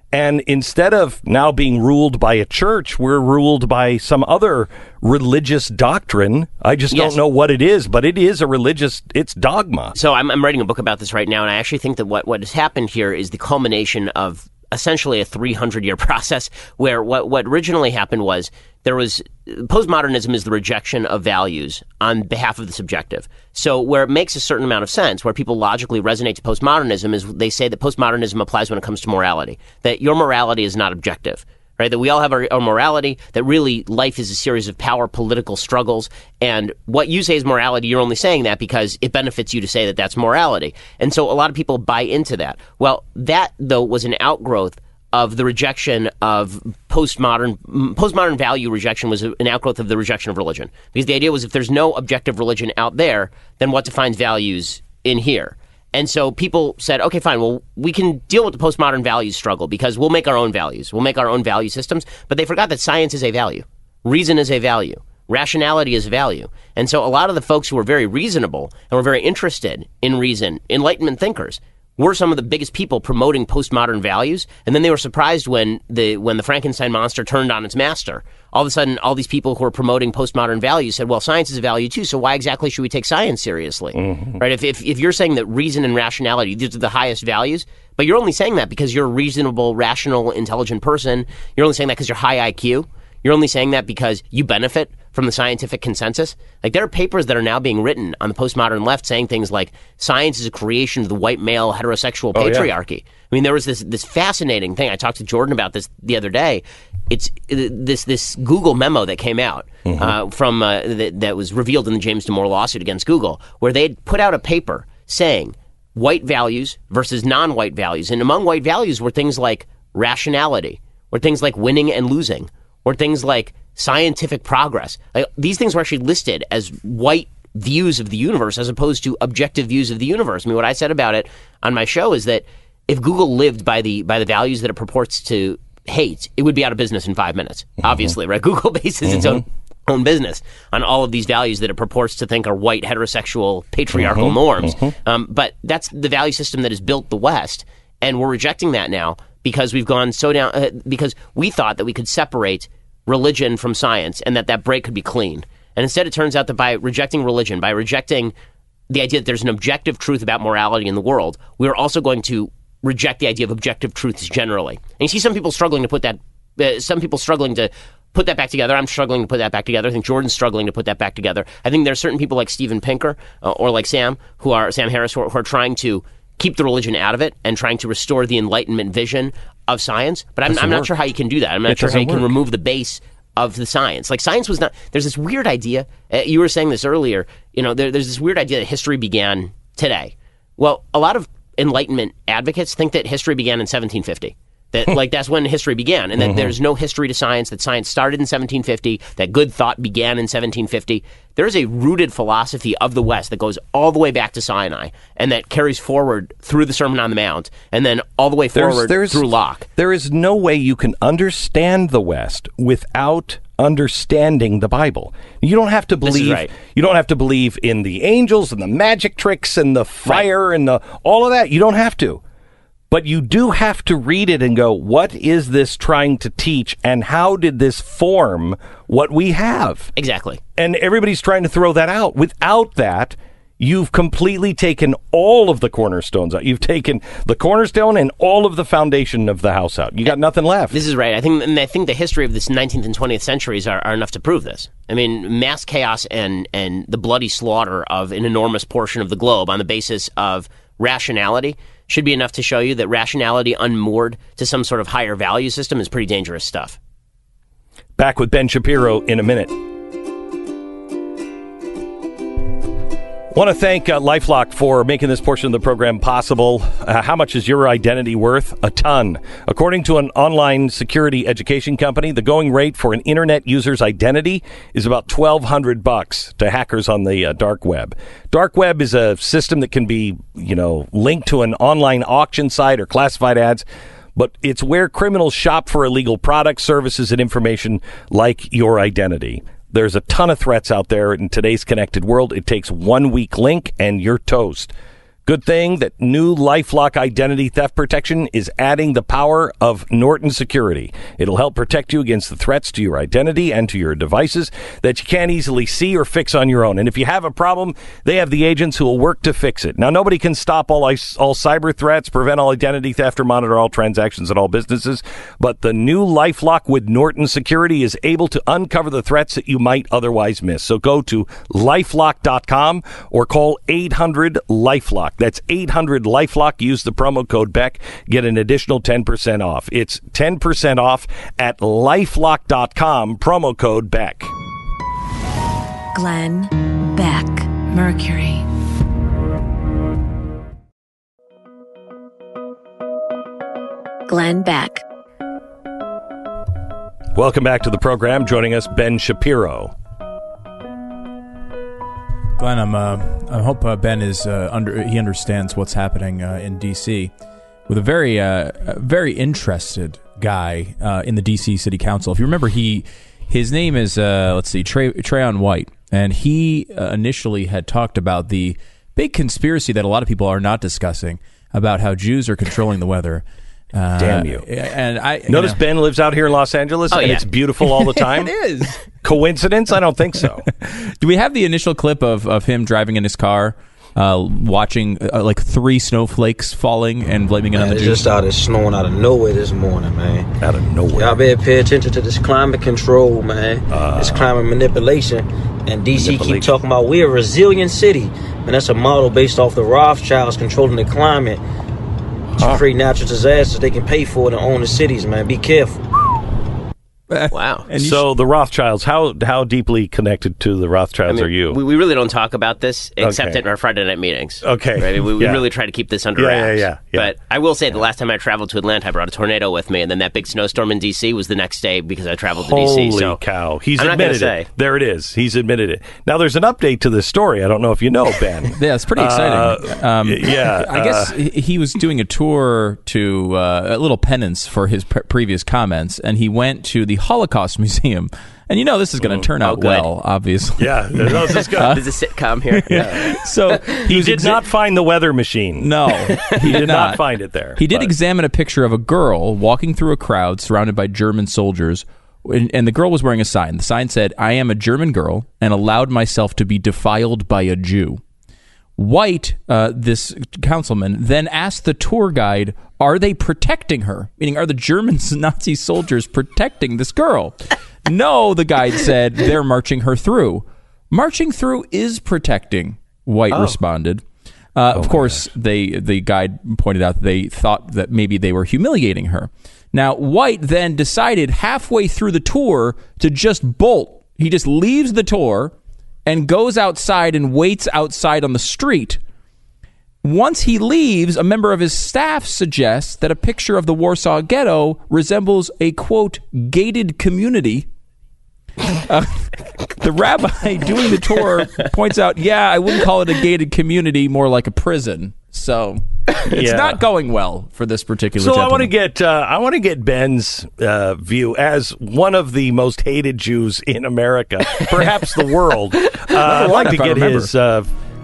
And instead of now being ruled by a church, we're ruled by some other religious doctrine. I just Yes. don't know what it is, but it is a religious, it's dogma. So I'm, I'm writing a book about this right now, and I actually think that what, what has happened here is the culmination of essentially a 300 year [LAUGHS] process where what, what originally happened was there was postmodernism is the rejection of values on behalf of the subjective. So where it makes a certain amount of sense, where people logically resonate to postmodernism is they say that postmodernism applies when it comes to morality, that your morality is not objective right? That we all have our, our morality, that really life is a series of power political struggles. And what you say is morality, you're only saying that because it benefits you to say that that's morality. And so a lot of people buy into that. Well, that, though, was an outgrowth of the rejection of postmodern postmodern value rejection was an outgrowth of the rejection of religion because the idea was if there's no objective religion out there then what defines values in here and so people said okay fine well we can deal with the postmodern values struggle because we'll make our own values. We'll make our own value systems. But they forgot that science is a value. Reason is a value. Rationality is value. And so a lot of the folks who were very reasonable and were very interested in reason enlightenment thinkers were some of the biggest people promoting postmodern values, and then they were surprised when the when the Frankenstein monster turned on its master. All of a sudden, all these people who were promoting postmodern values said, "Well, science is a value too, so why exactly should we take science seriously?" Mm-hmm. Right? If, if if you're saying that reason and rationality these are the highest values, but you're only saying that because you're a reasonable, rational, intelligent person, you're only saying that because you're high IQ. You're only saying that because you benefit from the scientific consensus. Like there are papers that are now being written on the postmodern left saying things like science is a creation of the white male heterosexual Oh, yeah. patriarchy. I mean, there was this this fascinating thing. I talked to Jordan about this the other day. It's uh, this this Google memo that came out Mm-hmm. uh, from uh, that, that was revealed in the James Damore lawsuit against Google, where they had put out a paper saying white values versus non-white values, and among white values were things like rationality, or things like winning and losing, or things like scientific progress. Like, these things were actually listed as white views of the universe as opposed to objective views of the universe. I mean, what I said about it on my show is that if Google lived by the by the values that it purports to hate, it would be out of business in five minutes. Obviously, right? [LAUGHS] Google bases its own own business on all of these values that it purports to think are white heterosexual patriarchal norms. Um, but that's the value system that has built the West, and we're rejecting that now because we've gone so down uh, because we thought that we could separate religion from science and that that break could be clean. And instead, it turns out that by rejecting religion, by rejecting the idea that there's an objective truth about morality in the world, we are also going to reject the idea of objective truths generally. And you see some people struggling to put that, uh, some people struggling to put that back together. I'm struggling to put that back together. I think Jordan's struggling to put that back together. I think there are certain people like Steven Pinker uh, or like Sam, who are Sam Harris, who are, who are trying to keep the religion out of it and trying to restore the Enlightenment vision of science. But I'm, I'm not sure how you can do that. I'm not It sure how you can remove the base of the science. Like science was not. There's this weird idea. Uh, you were saying this earlier. You know, there, there's this weird idea that history began today. Well, a lot of Enlightenment advocates think that history began in 1750. That [LAUGHS] like that's when history began, and that mm-hmm. there's no history to science. That science started in 1750. That good thought began in 1750. There is a rooted philosophy of the West that goes all the way back to Sinai, and that carries forward through the Sermon on the Mount, and then all the way forward through Locke. There is no way you can understand the West without understanding the Bible. You don't have to believe. right. You don't have to believe in the angels and the magic tricks and the fire and the all of that. You don't have to. But you do have to read it and go, what is this trying to teach and how did this form what we have? Exactly. and everybody's trying to throw that out. Without that, you've completely taken all of the cornerstones out. You've taken the cornerstone and all of the foundation of the house out. You got nothing left. This is right. I think, and I think the history of this 19th and 20th centuries are, are enough to prove this. I mean, mass chaos and and the bloody slaughter of an enormous portion of the globe on the basis of rationality should be enough to show you that rationality unmoored to some sort of higher value system is pretty dangerous stuff. Back with Ben Shapiro in a minute. Want to thank uh, Lifelock for making this portion of the program possible. Uh, how much is your identity worth? A ton. According to an online security education company, the going rate for an internet user's identity is about twelve hundred bucks to hackers on the uh, dark web. Dark web is a system that can be, you know, linked to an online auction site or classified ads but it's where criminals shop for illegal products, services, and information like your identity. There's a ton of threats out there in today's connected world. It takes one weak link and you're toast. Good thing that new Lifelock identity theft protection is adding the power of Norton Security. It'll help protect you against the threats to your identity and to your devices that you can't easily see or fix on your own. And if you have a problem, they have the agents who will work to fix it. Now, nobody can stop all all cyber threats, prevent all identity theft, or monitor all transactions at all businesses. But the new LifeLock with Norton Security is able to uncover the threats that you might otherwise miss. So go to lifelock.com or call 800 Lifelock. That's 800 Lifelock. Use the promo code Beck. Get an additional 10% off. It's 10% off at lifelock.com. Promo code Beck. Glenn Beck, Mercury. Glenn Beck. Welcome back to the program. Joining us, Ben Shapiro. Glenn, I'm, uh, I hope uh, Ben is uh, under. He understands what's happening uh, in D.C. with a very, uh, very interested guy uh, in the D.C. City Council. If you remember, he his name is let's see, Trey, Trayon White, and he initially had talked about the big conspiracy that a lot of people are not discussing about how Jews are controlling the weather. Uh, Damn you. And I you Notice know- Ben lives out here in Los Angeles, Oh, and yeah. it's beautiful all the [LAUGHS] time. It is. Coincidence? I don't think so. [LAUGHS] Do we have the initial clip of, of him driving in his car, uh, watching uh, like three snowflakes falling and blaming it on the it Jews? just started snowing out of nowhere this morning, man. Out of nowhere. Y'all better pay attention to this climate control, man. this climate manipulation. And DC Uh, Manipulation. keep talking about we're a resilient city. And that's a model based off the Rothschilds controlling the climate to create natural disasters they can pay for it and own the cities, man. Be careful. [LAUGHS] Wow. And you so the Rothschilds, how how deeply connected to the Rothschilds I mean, are you? We, we really don't talk about this except Okay. at our Friday night meetings. Okay. Right? We, we Yeah. really try to keep this under Yeah, yeah, wraps. yeah, yeah. But I will say, the last time I traveled to Atlanta, I brought a tornado with me, and then that big snowstorm in D.C. was the next day because I traveled to Holy D.C. So cow! He's I'm not gonna admitted say. it. There it is. He's admitted it. Now there's an update to this story. I don't know if you know, Ben. [LAUGHS] Yeah, it's pretty exciting. Uh, um, yeah, [LAUGHS] I guess he he was doing a tour to uh, a little penance for his pre- previous comments, and he went to the Holocaust [LAUGHS] Museum. And you know this is going to turn out Oh, well, obviously. Yeah, this is [LAUGHS] good. There's a sitcom here. [LAUGHS] So he was did exa- not find the weather machine. No, he, did not find it there, He did but- examine a picture of a girl walking through a crowd surrounded by German soldiers, and, and the girl was wearing a sign. The sign said, "I am a German girl and allowed myself to be defiled by a Jew." White, uh, this councilman, then asked the tour guide, "Are they protecting her? Meaning, are the German [LAUGHS] Nazi soldiers protecting this girl?" no, the guide said, "They're marching her through." Marching through is protecting. White responded. Uh, of course, they the guide pointed out they thought that maybe they were humiliating her. Now, White then decided halfway through the tour to just bolt. He just leaves the tour and goes outside and waits outside on the street. Once he leaves, a member of his staff suggests that a picture of the Warsaw Ghetto resembles a quote gated community. Uh, the rabbi doing the tour points out, yeah, I wouldn't call it a gated community, more like a prison. So it's Yeah. not going well for this particular. So I want to get uh, I want to get Ben's uh, view as one of the most hated Jews in America, perhaps the world. [LAUGHS] Uh, I'd like to get his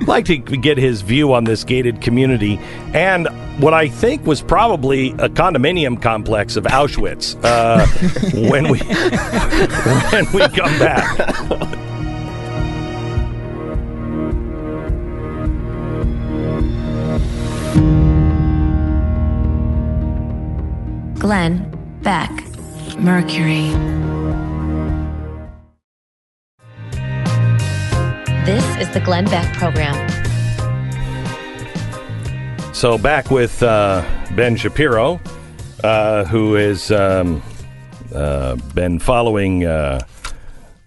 like to get his view on this gated community and what I think was probably a condominium complex of Auschwitz uh, [LAUGHS] when we when we come back. Glenn, Beck, Mercury. This is the Glenn Beck Program. So back with uh, Ben Shapiro, uh, who has um, uh, been following uh,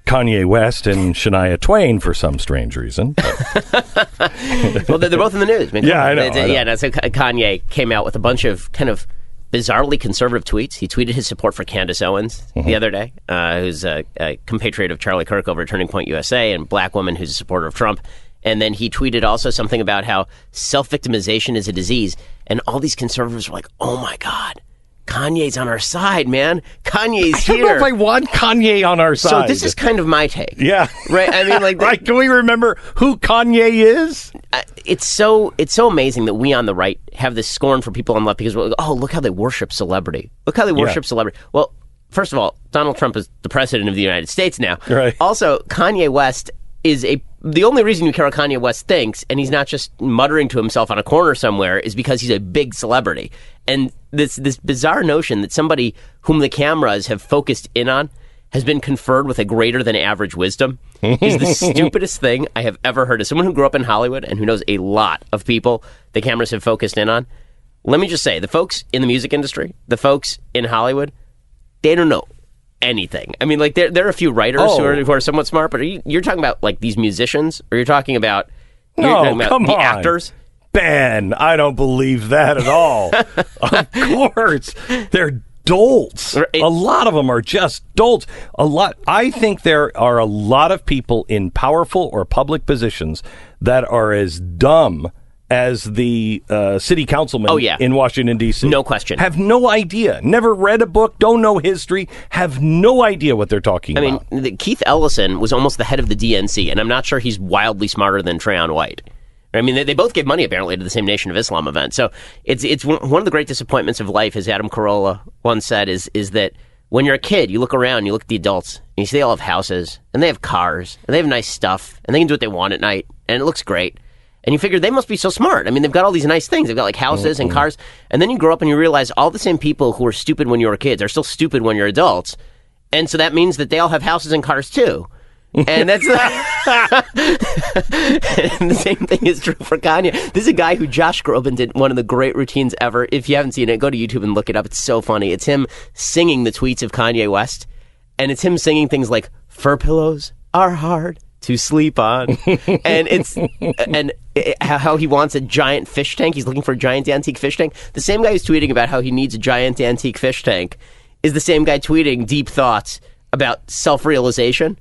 Kanye West and Shania Twain for some strange reason. [LAUGHS] well, they're, they're both in the news. man. Yeah, I know, It's- I know. Yeah, no, so Kanye came out with a bunch of kind of bizarrely conservative tweets. He tweeted his support for Candace Owens Mm-hmm. the other day, uh, who's a, a compatriot of Charlie Kirk over at Turning Point USA, and black woman who's a supporter of Trump. And then he tweeted also something about how self victimization is a disease, and all these conservatives were like, "Oh my god." Kanye's on our side, man. Kanye's I don't know here. if I want Kanye on our side. so this is kind of my take. yeah, Right, I mean, like, [LAUGHS] right. Can we remember who Kanye is? uh, it's so it's so amazing that we on the right have this scorn for people on the left because we're like, oh look how they worship celebrity look how they worship celebrity well first of all donald trump is the president of the united states now Right. also kanye west is a the only reason you care what kanye west thinks and he's not just muttering to himself on a corner somewhere is because he's a big celebrity and this this bizarre notion that somebody whom the cameras have focused in on has been conferred with a greater than average wisdom is the [LAUGHS] stupidest thing I have ever heard. As someone who grew up in Hollywood and who knows a lot of people the cameras have focused in on, let me just say the folks in the music industry, the folks in Hollywood, they don't know anything. I mean, like there there are a few writers who, Oh. are, who are somewhat smart, but are you, you're talking about like these musicians, or you're talking about No, talking about come the on. actors. Ben, I don't believe that at all. [LAUGHS] of course, they're dolts. Right. A lot of them are just dolts. A lot. I think there are a lot of people in powerful or public positions that are as dumb as the uh, city councilman Oh, yeah. in Washington D.C. No question. Have no idea. Never read a book. Don't know history. Have no idea what they're talking I mean, the, Keith Ellison was almost the head of the DNC, and I'm not sure he's wildly smarter than Trayon White. I mean, they, they both gave money apparently to the same Nation of Islam event. So it's it's one one of the great disappointments of life, as Adam Carolla once said, is is that when you're a kid, you look around, you look at the adults, and you see they all have houses, and they have cars, and they have nice stuff, and they can do what they want at night, and it looks great. And you figure they must be so smart. I mean, they've got all these nice things. They've got like houses and mm-hmm. cars. And then you grow up and you realize all the same people who were stupid when you were kids are still stupid when you're adults. And so that means that they all have houses and cars too. And that's [LAUGHS] [LAUGHS] and the same thing is true for Kanye. This is a guy who Josh Groban did one of the great routines ever. If you haven't seen it, go to YouTube and look it up. It's so funny. It's him singing the tweets of Kanye West, and it's him singing things like "Fur pillows are hard to sleep on," [LAUGHS] and it's and it, how he wants a giant fish tank. He's looking for a giant antique fish tank. The same guy who's tweeting about how he needs a giant antique fish tank is the same guy tweeting deep thoughts about self-realization.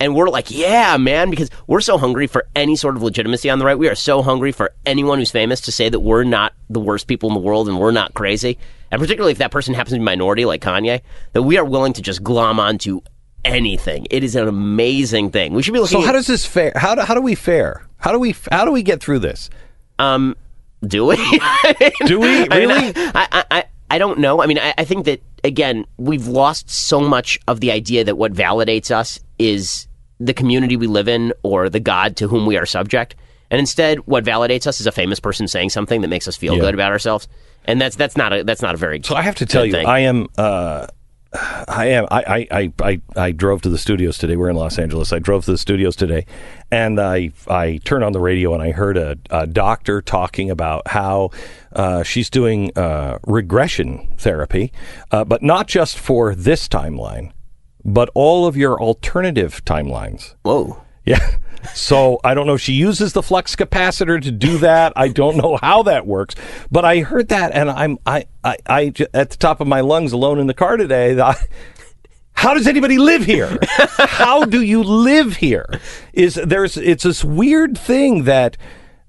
And we're like, yeah, man, because we're so hungry for any sort of legitimacy on the right. We are so hungry for anyone who's famous to say that we're not the worst people in the world and we're not crazy. And particularly if that person happens to be minority like Kanye, that we are willing to just glom onto anything. It is an amazing thing. We should be looking So how at, does this fare? How do, how do we fare? How do we how do we get through this? um do we? Do we [LAUGHS] I mean, really? I, I, I, I don't know. I mean, I, I think that again, we've lost so much of the idea that what validates us is the community we live in or the God to whom we are subject. And instead, what validates us is a famous person saying something that makes us feel Yeah. good about ourselves. And that's that's not a that's not a very So I have to tell you, thing. I am. Uh, I am. I, I, I, I, drove to the studios today. We're in Los Angeles. I drove to the studios today, and I I turned on the radio and I heard a, a doctor talking about how uh, she's doing uh, regression therapy, uh, but not just for this timeline, but all of your alternative timelines. Whoa. Yeah. So I don't know if she uses the flux capacitor to do that. I don't know how that works, but I heard that and I'm I I, I at the top of my lungs alone in the car today. I, how does anybody live here? how do you live here? Is there's it's this weird thing that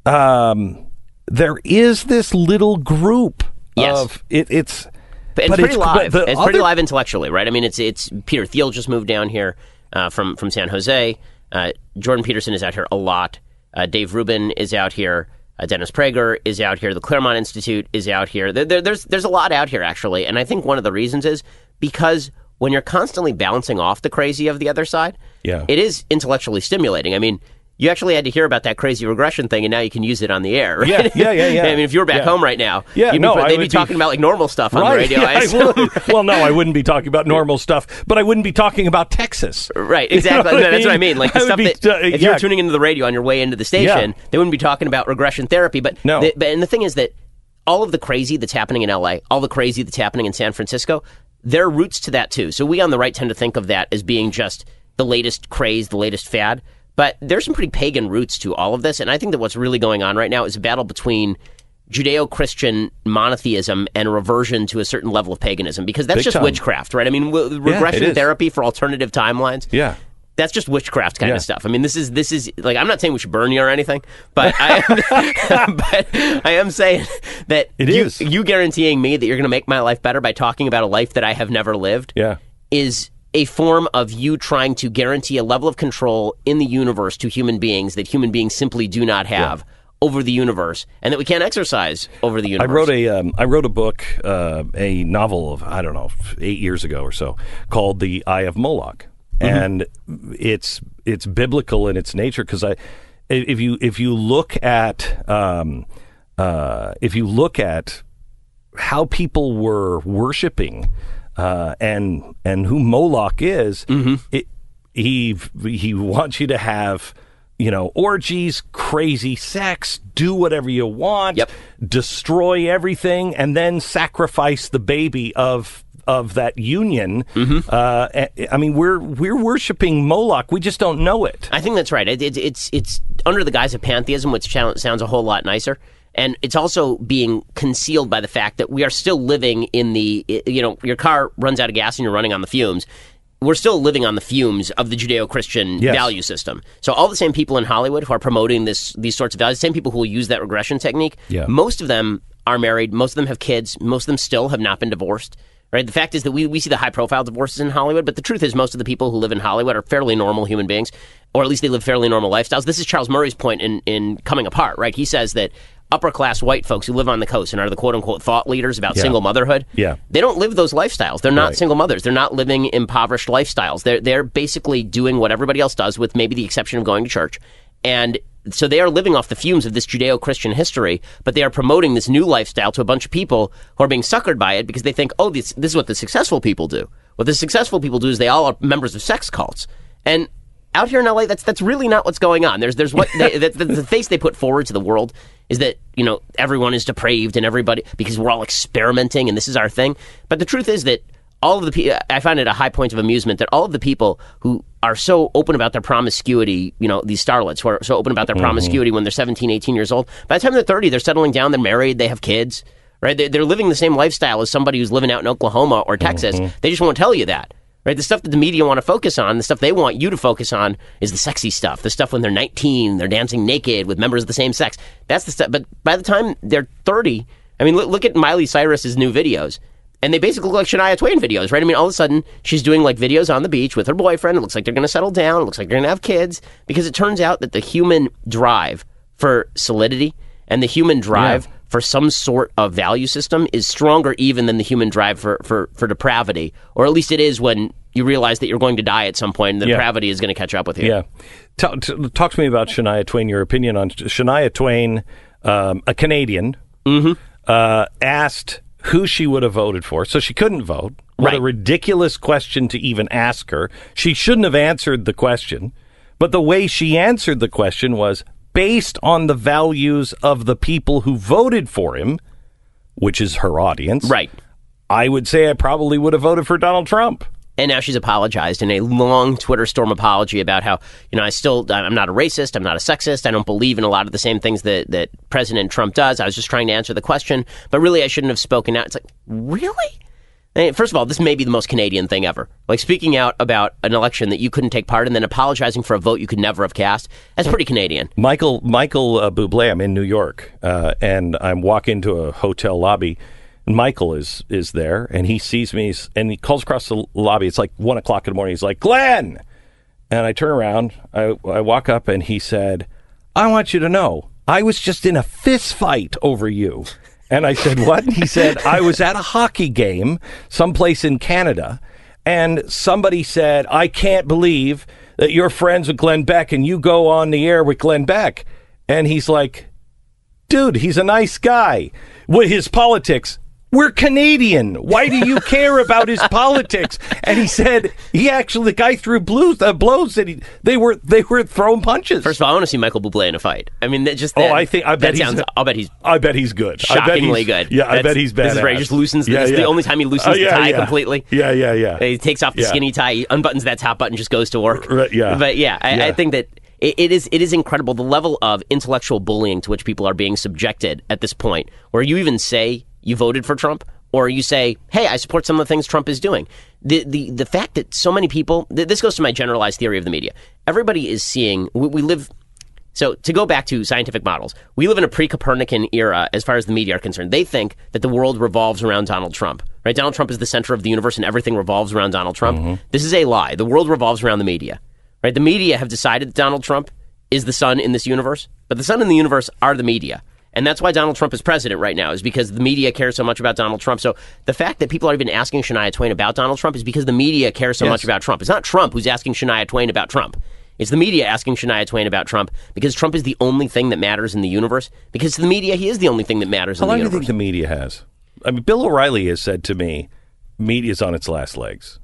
um, there is this little group Yes. of it, it's. But it's but pretty it's- live. it's pretty live intellectually, right? I mean, it's it's Peter Thiel just moved down here uh, from from San Jose. Uh, Jordan Peterson is out here a lot. Uh, Dave Rubin is out here. Uh, Dennis Prager is out here. The Claremont Institute is out here. There, there, there's there's a lot out here actually, and I think one of the reasons is because when you're constantly bouncing off the crazy of the other side, Yeah. it is intellectually stimulating. I mean. You actually had to hear about that crazy regression thing, and now you can use it on the air. [LAUGHS] Right? Yeah, yeah, yeah, yeah. I mean, if you were back Yeah. home right now, Yeah, you'd no, be, they'd be be- talking about like normal stuff on the radio. I I well, no, I wouldn't be talking about [LAUGHS] normal stuff, but I wouldn't be talking about Texas. Right, You know exactly. what that's what I mean? Like the I stuff be, that uh, if yeah. you were tuning into the radio on your way into the station, they wouldn't be talking about regression therapy. But No. but and the thing is that all of the crazy that's happening in LA, all the crazy that's happening in San Francisco, there are roots to that too. So we on the right tend to think of that as being just the latest craze, the latest fad. But there's some pretty pagan roots to all of this, and I think that what's really going on right now is a battle between Judeo-Christian monotheism and reversion to a certain level of paganism because that's Big just time. witchcraft, right? I mean, w- regression is. therapy for alternative timelines Yeah. that's just witchcraft kind Yeah. of stuff. I mean, this is this is like I'm not saying we should burn you or anything, but I am, [LAUGHS] [LAUGHS] but I am saying that It you, is. you guaranteeing me that you're going to make my life better by talking about a life that I have never lived Yeah. is a form of you trying to guarantee a level of control in the universe to human beings that human beings simply do not have over the universe and that we can't exercise over the universe. I wrote a um, I wrote a book, uh, a novel of I don't know eight years ago or so, called The Eye of Moloch, and it's it's biblical in its nature because I if you if you look at um, uh, if you look at how people were worshiping uh, and and who Moloch is, it, he he wants you to have you know orgies, crazy sex, do whatever you want, Yep. destroy everything, and then sacrifice the baby of of that union. Uh, I- I mean, we're we're worshiping Moloch. We just don't know it. I think that's right. It, it, it's it's under the guise of pantheism, which sounds a whole lot nicer. And it's also being concealed by the fact that we are still living in the, you know, your car runs out of gas and you're running on the fumes. We're still living on the fumes of the Judeo-Christian Yes. value system. So all the same people in Hollywood who are promoting this, these sorts of values, the same people who will use that regression technique, Yeah. most of them are married. Most of them have kids. Most of them still have not been divorced. Right. The fact is that we, we see the high profile divorces in Hollywood, but the truth is most of the people who live in Hollywood are fairly normal human beings, or at least they live fairly normal lifestyles. This is Charles Murray's point in, in coming apart, right? He says that upper class white folks who live on the coast and are the quote unquote thought leaders about Yeah. single motherhood, Yeah. they don't live those lifestyles. They're not Right. single mothers. They're not living impoverished lifestyles. They're they're basically doing what everybody else does, with maybe the exception of going to church. And so they are living off the fumes of this Judeo-Christian history, but they are promoting this new lifestyle to a bunch of people who are being suckered by it because they think, oh, this this is what the successful people do. What the successful people do is they all are members of sex cults. And out here in LA, that's that's really not what's going on. There's there's what [LAUGHS] they, the, the, the face they put forward to the world is that you know everyone is depraved and everybody because we're all experimenting and this is our thing. But the truth is that all of the people, I find it a high point of amusement that all of the people who are so open about their promiscuity, you know, these starlets who are so open about their mm-hmm. promiscuity when they're 17, 18 years old, by the time they're 30, they're settling down, they're married, they have kids, right? They- They're living the same lifestyle as somebody who's living out in Oklahoma or mm-hmm. Texas. They just won't tell you that. Right, the stuff that the media want to focus on, the stuff they want you to focus on, is the sexy stuff. The stuff when they're 19, they're dancing naked with members of the same sex. That's the stuff. But by the time they're 30, I mean, look, look at Miley Cyrus's new videos and they basically look like Shania Twain videos, right? I mean, all of a sudden she's doing like videos on the beach with her boyfriend. It looks like they're going to settle down. It looks like they're going to have kids because it turns out that the human drive for solidity and the human drive for some sort of value system is stronger even than the human drive for, for, for depravity, or at least it is when you realize that you're going to die at some point and the Yeah. depravity is going to catch up with you. Yeah. Talk, talk to me about Shania Twain, your opinion on Shania Twain, um, a Canadian, Mm-hmm. uh, asked who she would have voted for. So she couldn't vote. What a ridiculous question to even ask her. She shouldn't have answered the question. But the way she answered the question was based on the values of the people who voted for him, which is her audience. Right. I would say I probably would have voted for Donald Trump. And now she's apologized in a long Twitter storm apology about how you know I still I'm not a racist, I'm not a sexist, I don't believe in a lot of the same things that that President Trump does. I was just trying to answer the question, but really I shouldn't have spoken out. It's like really. First of all, this may be the most Canadian thing ever. Like speaking out about an election that you couldn't take part in, then apologizing for a vote you could never have cast. That's pretty Canadian. Michael Michael uh, Bublé. I'm in New York, uh, and I walk into a hotel lobby. Michael is is there, and he sees me, and he calls across the lobby. It's like one o'clock in the morning. He's like, "Glenn," and I turn around. I, I walk up, and he said, "I want you to know, I was just in a fist fight over you." And I said, "What?" He said, "I was at a hockey game someplace in Canada." And somebody said, I can't believe that you're friends with Glenn Beck and you go on the air with Glenn Beck. And he's like, dude, he's a nice guy. With his politics, we're Canadian. Why do you care about his [LAUGHS] politics? And he said he actually the guy threw blues uh, blows that he they were they were throwing punches. First of all, I want to see Michael Bublé in a fight. I mean, that just Oh, I think I bet he's. sounds. I'll bet he's I bet he's good. I bet shockingly he's- good. Yeah, I That's- bet he's bad. This is where he just loosens. The, this is the only time he loosens Oh, yeah, the tie yeah. completely. Yeah, yeah, yeah. He takes off the Yeah. skinny tie, he unbuttons that top button, just goes to work. Right, yeah. But yeah, I, I think that it is it is incredible the level of intellectual bullying to which people are being subjected at this point, where you even say you voted for Trump. Or you say, "Hey, I support some of the things Trump is doing." The the the fact that so many people th- this goes to my generalized theory of the media. Everybody is seeing. We, we live so to go back to scientific models, we live in a pre-Copernican era as far as the media are concerned. They think that the world revolves around Donald Trump. Right? Donald Trump is the center of the universe and everything revolves around Donald Trump. Mm-hmm. This is a lie. The world revolves around the media. Right? The media have decided that Donald Trump is the sun in this universe, but the sun in the universe are the media. And that's why Donald Trump is president right now, is because the media cares so much about Donald Trump. So the fact that people are even asking Shania Twain about Donald Trump is because the media cares so Yes. much about Trump. It's not Trump who's asking Shania Twain about Trump. It's the media asking Shania Twain about Trump because Trump is the only thing that matters in the universe. Because to the media, he is the only thing that matters How long do you think the media has? I mean, Bill O'Reilly has said to me, "Media's on its last legs."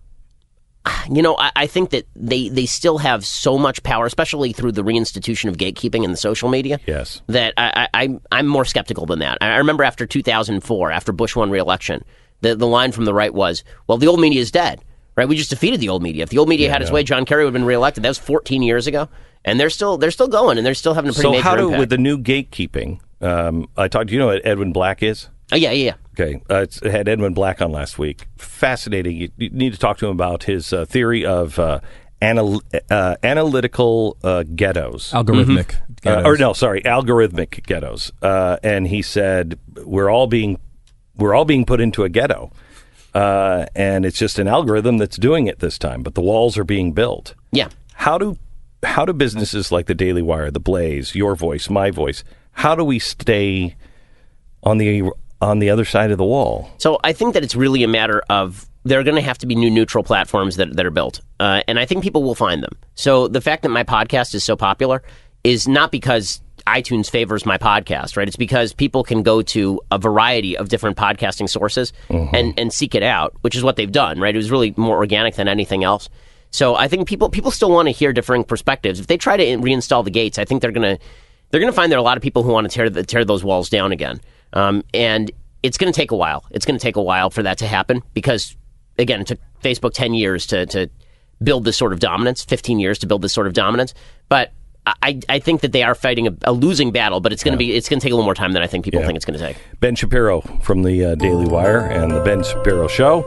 You know, I, I think that they, they still have so much power, especially through the reinstitution of gatekeeping in the social media. Yes. That I, I, I'm- I'm more skeptical than that. I remember after 2004, after Bush won re-election, the, the line from the right was, well, the old media is dead. Right? We just defeated the old media. If the old media had its way, John Kerry would have been reelected. That was 14 years ago. And they're still they're still going and they're still having a pretty So major how do impact. with the new gatekeeping? Um, I talked. To you know what Edwin Black is? Oh, yeah, yeah, yeah. Okay, uh, it's, I had Edwin Black on last week. Fascinating. You, you need to talk to him about his uh, theory of uh, anal- uh, analytical uh, ghettos. Algorithmic. Uh, ghettos. or no, sorry, algorithmic ghettos. Uh, and he said we're all being we're all being put into a ghetto, uh, and it's just an algorithm that's doing it this time. But the walls are being built. Yeah. How do how do businesses like the Daily Wire, the Blaze, Your Voice, My Voice, how do we stay on the on the other side of the wall? So I think that it's really a matter of there are going to have to be new neutral platforms that, that are built. Uh, and I think people will find them. So the fact that my podcast is so popular is not because iTunes favors my podcast, right? It's because people can go to a variety of different podcasting sources and, and seek it out, which is what they've done, right? It was really more organic than anything else. So I think people people still want to hear differing perspectives. If they try to reinstall the gates, I think they're gonna they're gonna find there are a lot of people who want to tear the, tear those walls down again. Um, and it's going to take a while. It's going to take a while for that to happen because, again, it took Facebook 10 years to, to build this sort of dominance, 15 years to build this sort of dominance. But I, I think that they are fighting a, a losing battle, but it's going to be it's going to take a little more time than I think people think it's going to take. Ben Shapiro from the uh, Daily Wire and the Ben Shapiro Show.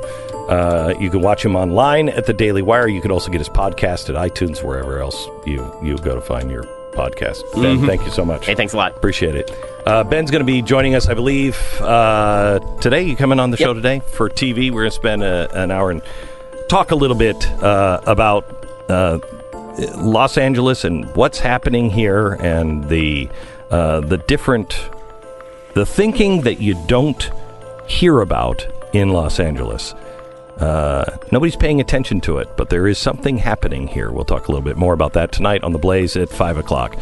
Uh, you can watch him online at the Daily Wire. You can also get his podcast at iTunes, wherever else you you go to find your podcast. Ben, thank you so much. Hey, thanks a lot. Appreciate it. Uh, Ben's going to be joining us, I believe, uh, today. You coming on the show today for TV? We're going to spend a, an hour and talk a little bit uh, about uh, Los Angeles and what's happening here, and the uh, the different the thinking that you don't hear about in Los Angeles. Uh, nobody's paying attention to it, but there is something happening here. We'll talk a little bit more about that tonight on the Blaze at five o'clock.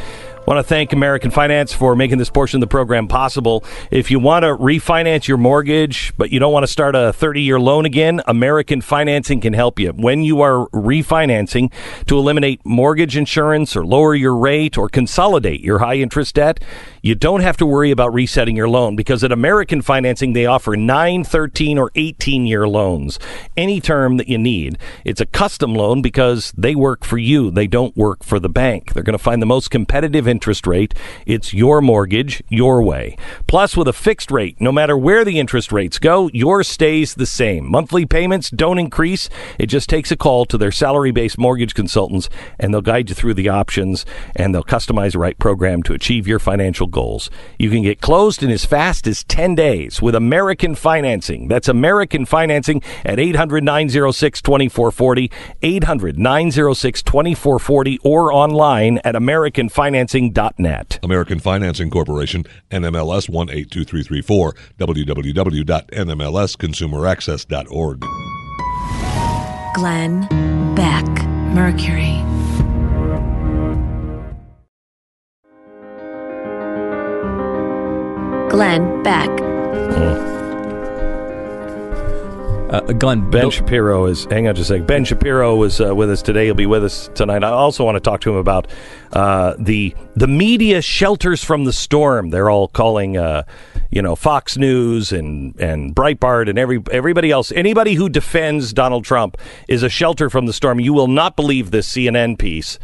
Want to thank American Finance for making this portion of the program possible. If you want to refinance your mortgage, but you don't want to start a 30 year loan again, American Financing can help you. When you are refinancing to eliminate mortgage insurance or lower your rate or consolidate your high interest debt, you don't have to worry about resetting your loan because at American Financing, they offer 9, 13, or 18 year loans. Any term that you need. It's a custom loan because they work for you. They don't work for the bank. They're going to find the most competitive interest rate. It's your mortgage, your way. Plus, with a fixed rate, no matter where the interest rates go, yours stays the same. Monthly payments don't increase. It just takes a call to their salary based mortgage consultants and they'll guide you through the options and they'll customize the right program to achieve your financial goals. You can get closed in as fast as 10 days with American Financing. That's American Financing at 800 906 2440, 800 906 2440, or online at AmericanFinancing.net. American Financing Corporation, NMLS 182334, www.nmlsconsumeraccess.org. Glenn Beck, Mercury. Glenn Beck. Oh. Uh, Glenn, Ben Shapiro is. Hang on just a sec. Ben Shapiro was uh, with us today. He'll be with us tonight. I also want to talk to him about uh, the the media shelters from the storm. They're all calling, uh, you know, Fox News and and Breitbart and every everybody else. Anybody who defends Donald Trump is a shelter from the storm. You will not believe this CNN piece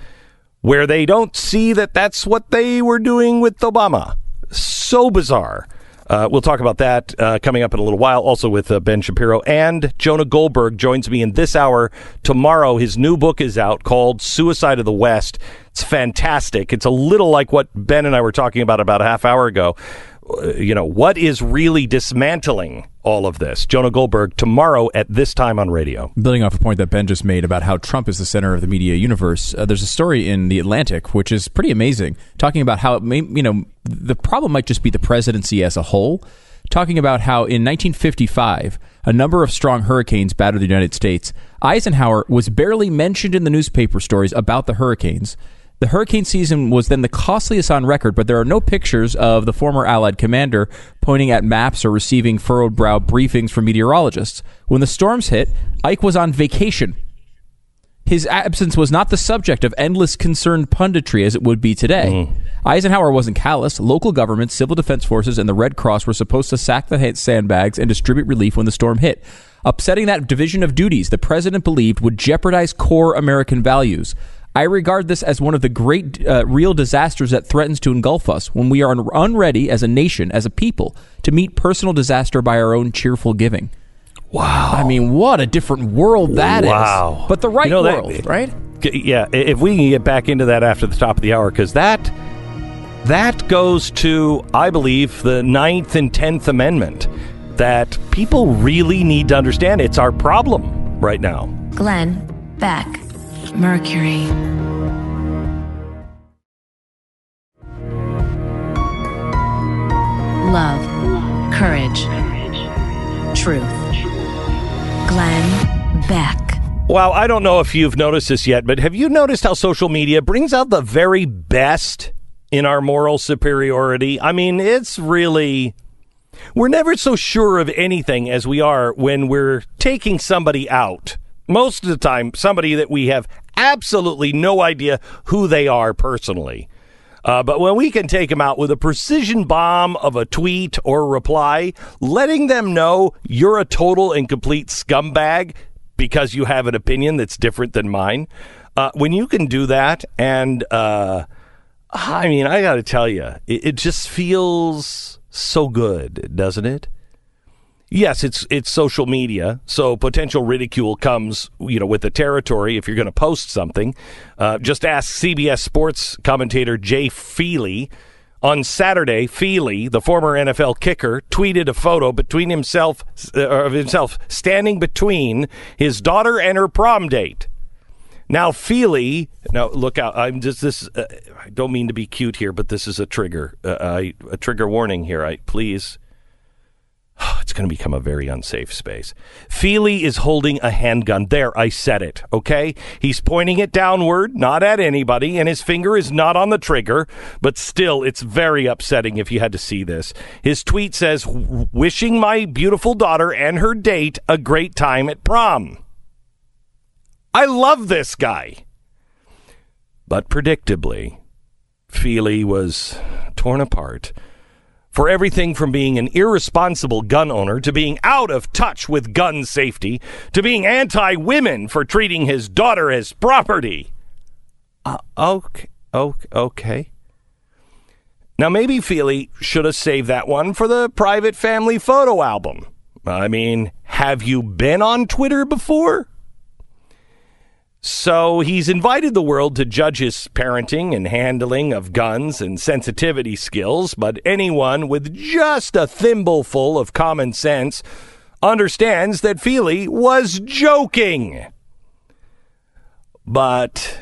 where they don't see that that's what they were doing with Obama. So bizarre. Uh, we'll talk about that uh, coming up in a little while, also with uh, Ben Shapiro. And Jonah Goldberg joins me in this hour tomorrow. His new book is out called Suicide of the West. It's fantastic. It's a little like what Ben and I were talking about about a half hour ago. Uh, you know, what is really dismantling all of this? Jonah Goldberg tomorrow at this time on radio. building off a point that Ben just made about how Trump is the center of the media universe, uh, there's a story in the Atlantic which is pretty amazing, talking about how it may, you know the problem might just be the presidency as a whole. Talking about how in 1955 a number of strong hurricanes battered the United States. Eisenhower was barely mentioned in the newspaper stories about the hurricanes. The hurricane season was then the costliest on record, but there are no pictures of the former Allied commander pointing at maps or receiving furrowed brow briefings from meteorologists. When the storms hit, Ike was on vacation. His absence was not the subject of endless concerned punditry as it would be today. Mm. Eisenhower wasn't callous. Local governments, civil defense forces, and the Red Cross were supposed to sack the sandbags and distribute relief when the storm hit. Upsetting that division of duties the president believed would jeopardize core American values. I regard this as one of the great uh, real disasters that threatens to engulf us when we are un- unready as a nation, as a people, to meet personal disaster by our own cheerful giving. Wow. I mean, what a different world that is. Wow. But the right You know that- world, right? Yeah, if we can get back into that after the top of the hour, because that that goes to, I believe, the Ninth and Tenth Amendment that people really need to understand. It's our problem right now. Glenn Beck. Mercury. Love. Courage. Truth. Glenn Beck. Wow, I don't know if you've noticed this yet, but have you noticed how social media brings out the very best in our moral superiority? I mean, it's really. We're never so sure of anything as we are when we're taking somebody out. Most of the time, somebody that we have absolutely no idea who they are personally. Uh, but when we can take them out with a precision bomb of a tweet or reply, letting them know you're a total and complete scumbag because you have an opinion that's different than mine, uh, when you can do that, and uh, I mean, I got to tell you, it, it just feels so good, doesn't it? Yes, it's it's social media, so potential ridicule comes, you know, with the territory. If you're going to post something, uh, just ask CBS Sports commentator Jay Feely. On Saturday, Feely, the former NFL kicker, tweeted a photo between himself uh, of himself standing between his daughter and her prom date. Now, Feely, now look out. I'm just this. Uh, I don't mean to be cute here, but this is a trigger. Uh, I, a trigger warning here. I please [SIGHS] it's going to become a very unsafe space. Feely is holding a handgun. There, I said it, okay? He's pointing it downward, not at anybody, and his finger is not on the trigger, but still, it's very upsetting if you had to see this. His tweet says, Wishing my beautiful daughter and her date a great time at prom. I love this guy. But predictably, Feely was torn apart for everything from being an irresponsible gun owner to being out of touch with gun safety to being anti women for treating his daughter as property. Uh, okay, okay, okay. Now, maybe Feely should have saved that one for the private family photo album. I mean, have you been on Twitter before? So he's invited the world to judge his parenting and handling of guns and sensitivity skills, but anyone with just a thimbleful of common sense understands that Feely was joking. But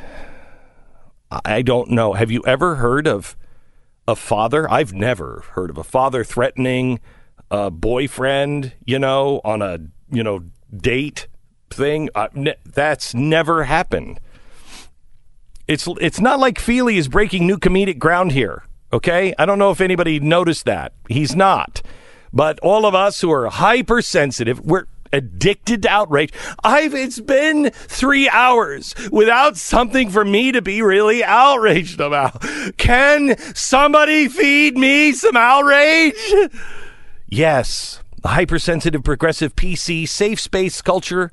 I don't know. Have you ever heard of a father? I've never heard of a father threatening a boyfriend, you know, on a, you know, date thing. Uh, ne- that's never happened. It's it's not like Feely is breaking new comedic ground here. Okay, I don't know if anybody noticed that. He's not. But all of us who are hypersensitive, we're addicted to outrage. I've it's been three hours without something for me to be really outraged about. Can somebody feed me some outrage? Yes, the hypersensitive progressive PC safe space culture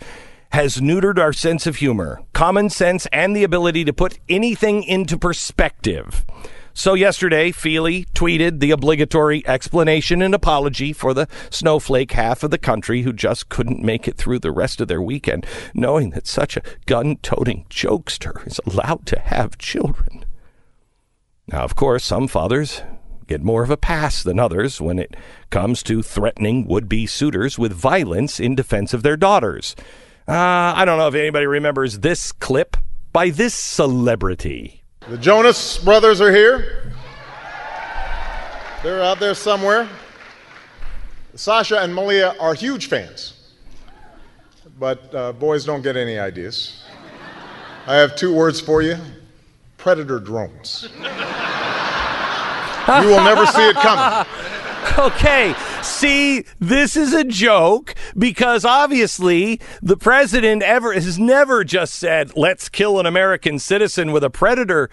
has neutered our sense of humor, common sense, and the ability to put anything into perspective. So yesterday, Feely tweeted the obligatory explanation and apology for the snowflake half of the country who just couldn't make it through the rest of their weekend, knowing that such a gun-toting jokester is allowed to have children. Now, of course, some fathers get more of a pass than others when it comes to threatening would-be suitors with violence in defense of their daughters. Uh, I don't know if anybody remembers this clip by this celebrity. The Jonas brothers are here. They're out there somewhere. Sasha and Malia are huge fans, but uh, boys don't get any ideas. I have two words for you predator drones. [LAUGHS] you will never see it coming. [LAUGHS] Okay, see, this is a joke because obviously the president ever has never just said, "Let's kill an American citizen with a predator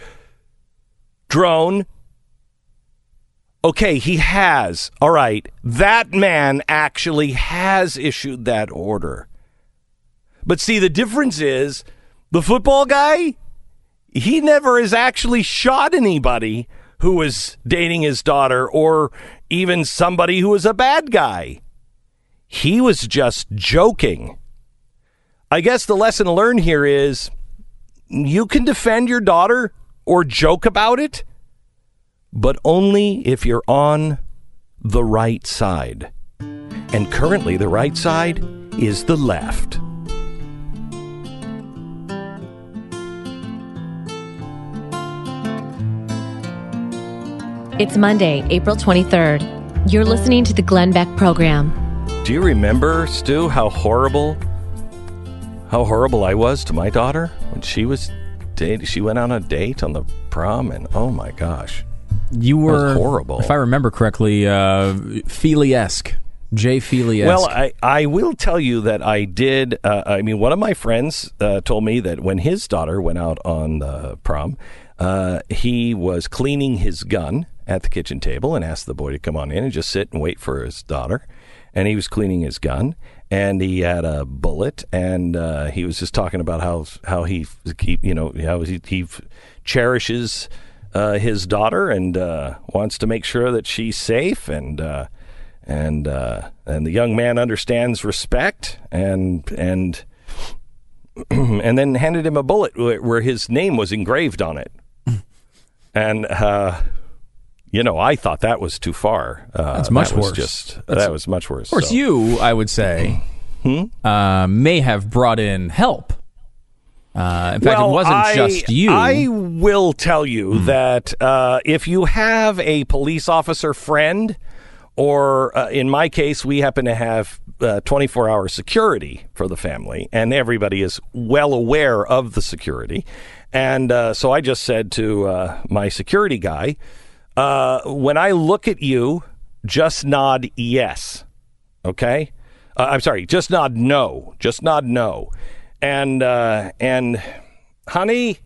drone." Okay, he has. All right, that man actually has issued that order. But see, the difference is the football guy. he never has actually shot anybody who was dating his daughter or even somebody who was a bad guy. He was just joking. I guess the lesson learned here is you can defend your daughter or joke about it, but only if you're on the right side. And currently, the right side is the left. It's Monday, April 23rd. You're listening to the Glenn Beck program. Do you remember, Stu, how horrible how horrible I was to my daughter when she was dating she went on a date on the prom and oh my gosh. You That was were horrible. If I remember correctly, uh, Feely-esque. Jay Feely-esque. Well, I, I will tell you that I did. Uh, I mean, one of my friends uh, told me that when his daughter went out on the prom, uh, he was cleaning his gun at the kitchen table and asked the boy to come on in and just sit and wait for his daughter. And he was cleaning his gun, and he had a bullet, and uh, he was just talking about how how he, he you know how he, he cherishes uh, his daughter and uh, wants to make sure that she's safe and. Uh, and uh, and the young man understands respect and and [CLEARS THROAT] and then handed him a bullet where, where his name was engraved on it. [LAUGHS] and uh, you know, I thought that was too far. Uh, That's much that was worse. Just That's- that was much worse. Of course, so. you, I would say, Hmm? uh, may have brought in help. Uh, in fact, well, it wasn't I, just you. I will tell you that uh, if you have a police officer friend, or uh, in my case, we happen to have uh, 24 hour security for the family, and everybody is well aware of the security. And uh, so I just said to uh, my security guy, uh, when I look at you, just nod yes. Okay? Uh, I'm sorry, just nod no. Just nod no. And uh, and honey,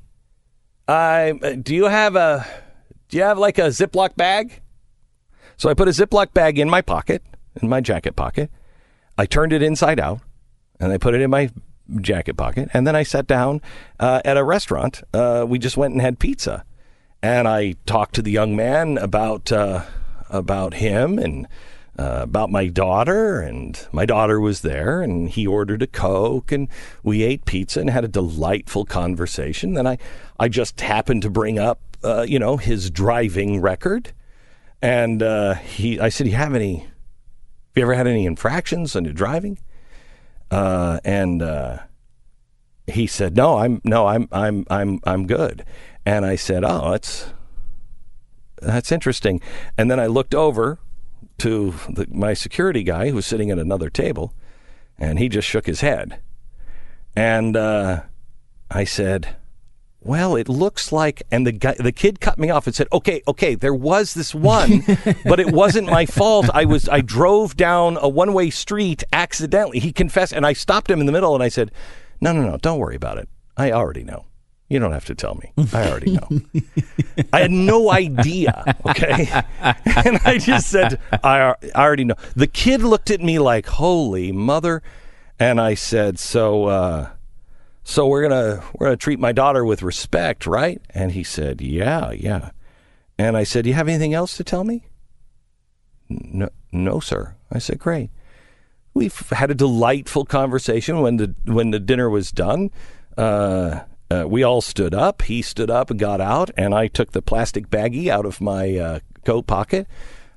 I do you have a do you have like a Ziploc bag? So I put a Ziploc bag in my pocket, in my jacket pocket. I turned it inside out, and I put it in my jacket pocket. And then I sat down uh, at a restaurant. Uh, we just went and had pizza, and I talked to the young man about uh, about him and uh, about my daughter. And my daughter was there, and he ordered a coke, and we ate pizza and had a delightful conversation. Then I I just happened to bring up uh, you know his driving record. And uh, he, I said, "Do "You have any? Have you ever had any infractions on your driving?" Uh, and uh, he said, "No, I'm no, I'm I'm I'm I'm good." And I said, "Oh, that's that's interesting." And then I looked over to the, my security guy who was sitting at another table, and he just shook his head. And uh, I said, well, it looks like, and the guy, the kid cut me off and said, "Okay, okay, there was this one, [LAUGHS] but it wasn't my fault. I was, I drove down a one-way street accidentally." He confessed, and I stopped him in the middle, and I said, "No, no, no, don't worry about it. I already know. You don't have to tell me. I already know. [LAUGHS] I had no idea. Okay, [LAUGHS] and I just said, I, I already know." The kid looked at me like, "Holy mother," and I said, "So." uh so we're gonna we're gonna treat my daughter with respect, right? And he said, yeah, yeah. And I said, do you have anything else to tell me? No, no, sir. I said, great. We've had a delightful conversation when the when the dinner was done. Uh, uh, we all stood up. He stood up and got out, and I took the plastic baggie out of my uh, coat pocket.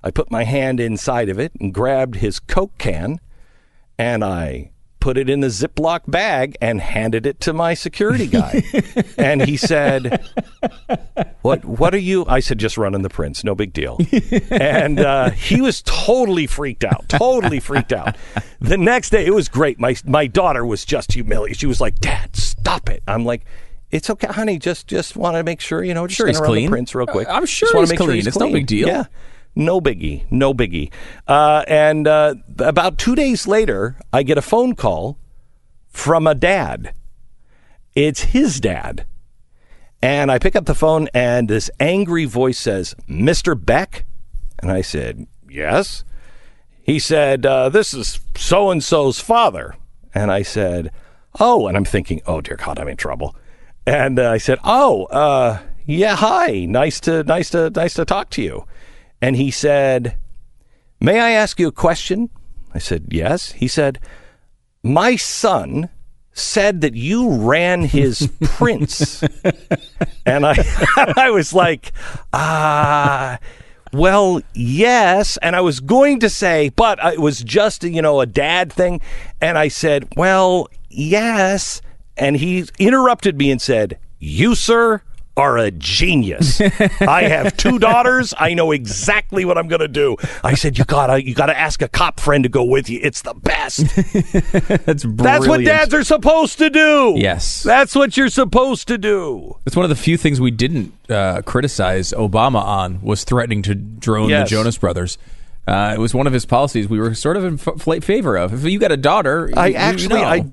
I put my hand inside of it and grabbed his Coke can, and I put it in the Ziploc bag and handed it to my security guy. [LAUGHS] and he said, "What? What are you?" I said, "Just running the prints, no big deal." and uh, he was totally freaked out, totally freaked out. The next day, it was great. My my daughter was just humiliated. She was like, "Dad, stop it!" I'm like. It's okay, honey. Just, just want to make sure you know. Just Sure he's gonna the clean. prints real quick. I'm sure Just he's make sure clean. It's no big deal. Yeah, no biggie, no biggie. Uh, and uh, about two days later, I get a phone call from a dad. It's his dad. And I pick up the phone, and this angry voice says, Mr. Beck? And I said, Yes. He said, uh, This is so and so's father. And I said, Oh, and I'm thinking, Oh, dear God, I'm in trouble. And uh, I said, "Oh, uh, yeah, hi. Nice to nice to nice to talk to you." And he said, "May I ask you a question?" I said, "Yes." He said, "My son said that you ran his [LAUGHS] prints." and I [LAUGHS] I was like, "Ah, well, yes." And I was going to say, but it was just, you know, a dad thing, and I said, "Well, yes." And he interrupted me and said, "You, sir, are a genius. [LAUGHS] I have two daughters. I know exactly what I'm going to do." I said, "You gotta, you gotta ask a cop friend to go with you. It's the best. [LAUGHS] That's That's what dads are supposed to do. Yes. that's what you're supposed to do." It's one of the few things we didn't uh, criticize Obama on was threatening to drone Yes. the Jonas Brothers. Uh, it was one of his policies we were sort of in f- favor of. If you got a daughter, I you- you actually, know. I,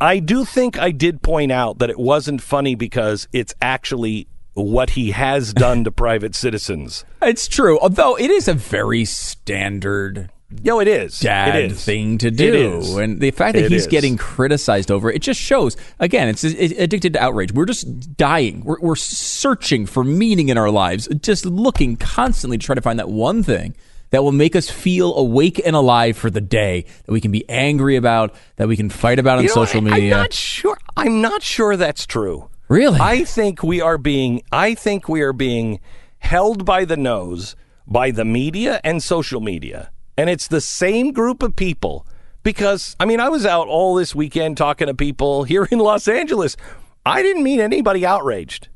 I do think I did point out that it wasn't funny because it's actually what he has done to [LAUGHS] private citizens. It's true, although it is a very standard No, it is. dad it is. thing to do, and the fact that It he's is. getting criticized over it, it just shows. Again, it's, it's addicted to outrage. We're just dying. We're, we're searching for meaning in our lives, just looking constantly to try to find that one thing that will make us feel awake and alive for the day that we can be angry about, that we can fight about on You know, social media. I'm not sure. I'm not sure that's true. Really? I think we are being. I think we are being held by the nose by the media and social media, and it's the same group of people. Because I mean, I was out all this weekend talking to people here in Los Angeles. I didn't meet anybody outraged.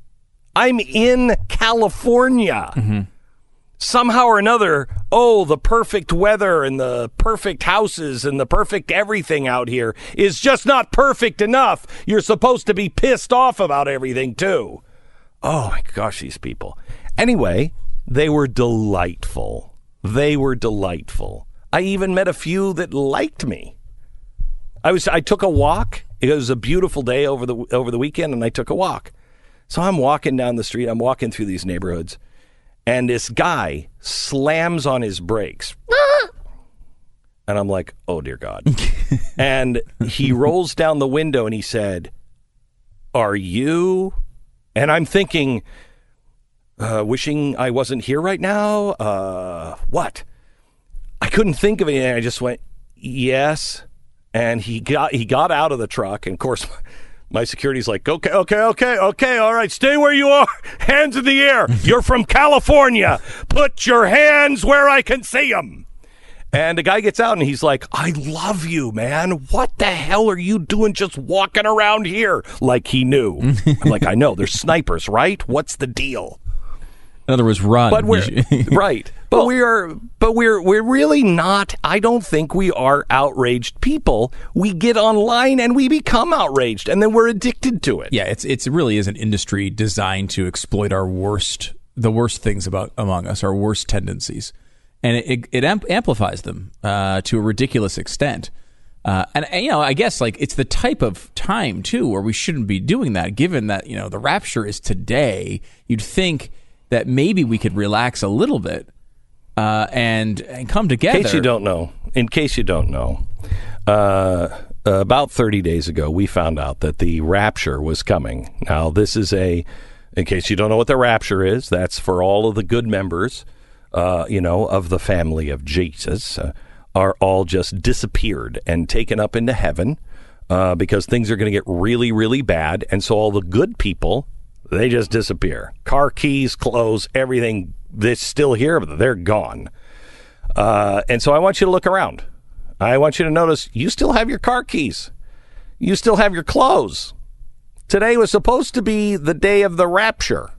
I'm in California mm-hmm. Somehow or another, oh, the perfect weather and the perfect houses and the perfect everything out here is just not perfect enough. You're supposed to be pissed off about everything, too. Oh my gosh, these people. Anyway, they were delightful. They were delightful. I even met a few that liked me. I was I took a walk. It was a beautiful day over the over the weekend and I took a walk. So I'm walking down the street. I'm walking through these neighborhoods and this guy slams on his brakes. And I'm like, "Oh dear god." [LAUGHS] and he rolls down the window and he said, "Are you?" And I'm thinking uh, wishing I wasn't here right now. Uh, what? I couldn't think of anything. I just went, "Yes." And he got he got out of the truck, and of course, my security's like, "Okay, okay, okay, okay, all right, stay where you are. [LAUGHS] Hands in the air. You're from California. Put your hands where I can see them." And the guy gets out and he's like, I love you, man. What the hell are you doing just walking around here? Like he knew. I'm like, I know. There's snipers, right? What's the deal? In other words, run. But we're [LAUGHS] right. But we are but we're we're really not I don't think we are outraged people. We get online and we become outraged and then we're addicted to it. Yeah, it's it's it really is an industry designed to exploit our worst, the worst things about among us, our worst tendencies, and it it, it amp- amplifies them uh, to a ridiculous extent. Uh, and, and, you know, I guess like it's the type of time too where we shouldn't be doing that. Given that you know the rapture is today, you'd think that maybe we could relax a little bit uh, and and come together. In case you don't know, in case you don't know, uh, about 30 days ago, we found out that the rapture was coming. Now, this is a, in case you don't know what the rapture is, that's for all of the good members, uh, you know, of the family of Jesus, uh, are all just disappeared and taken up into heaven uh, because things are going to get really, really bad. And so all the good people, they just disappear. Car keys, clothes, everything that's still here, but they're gone. Uh, and so I want you to look around. I want you to notice you still have your car keys. You still have your clothes. Today was supposed to be the day of the rapture.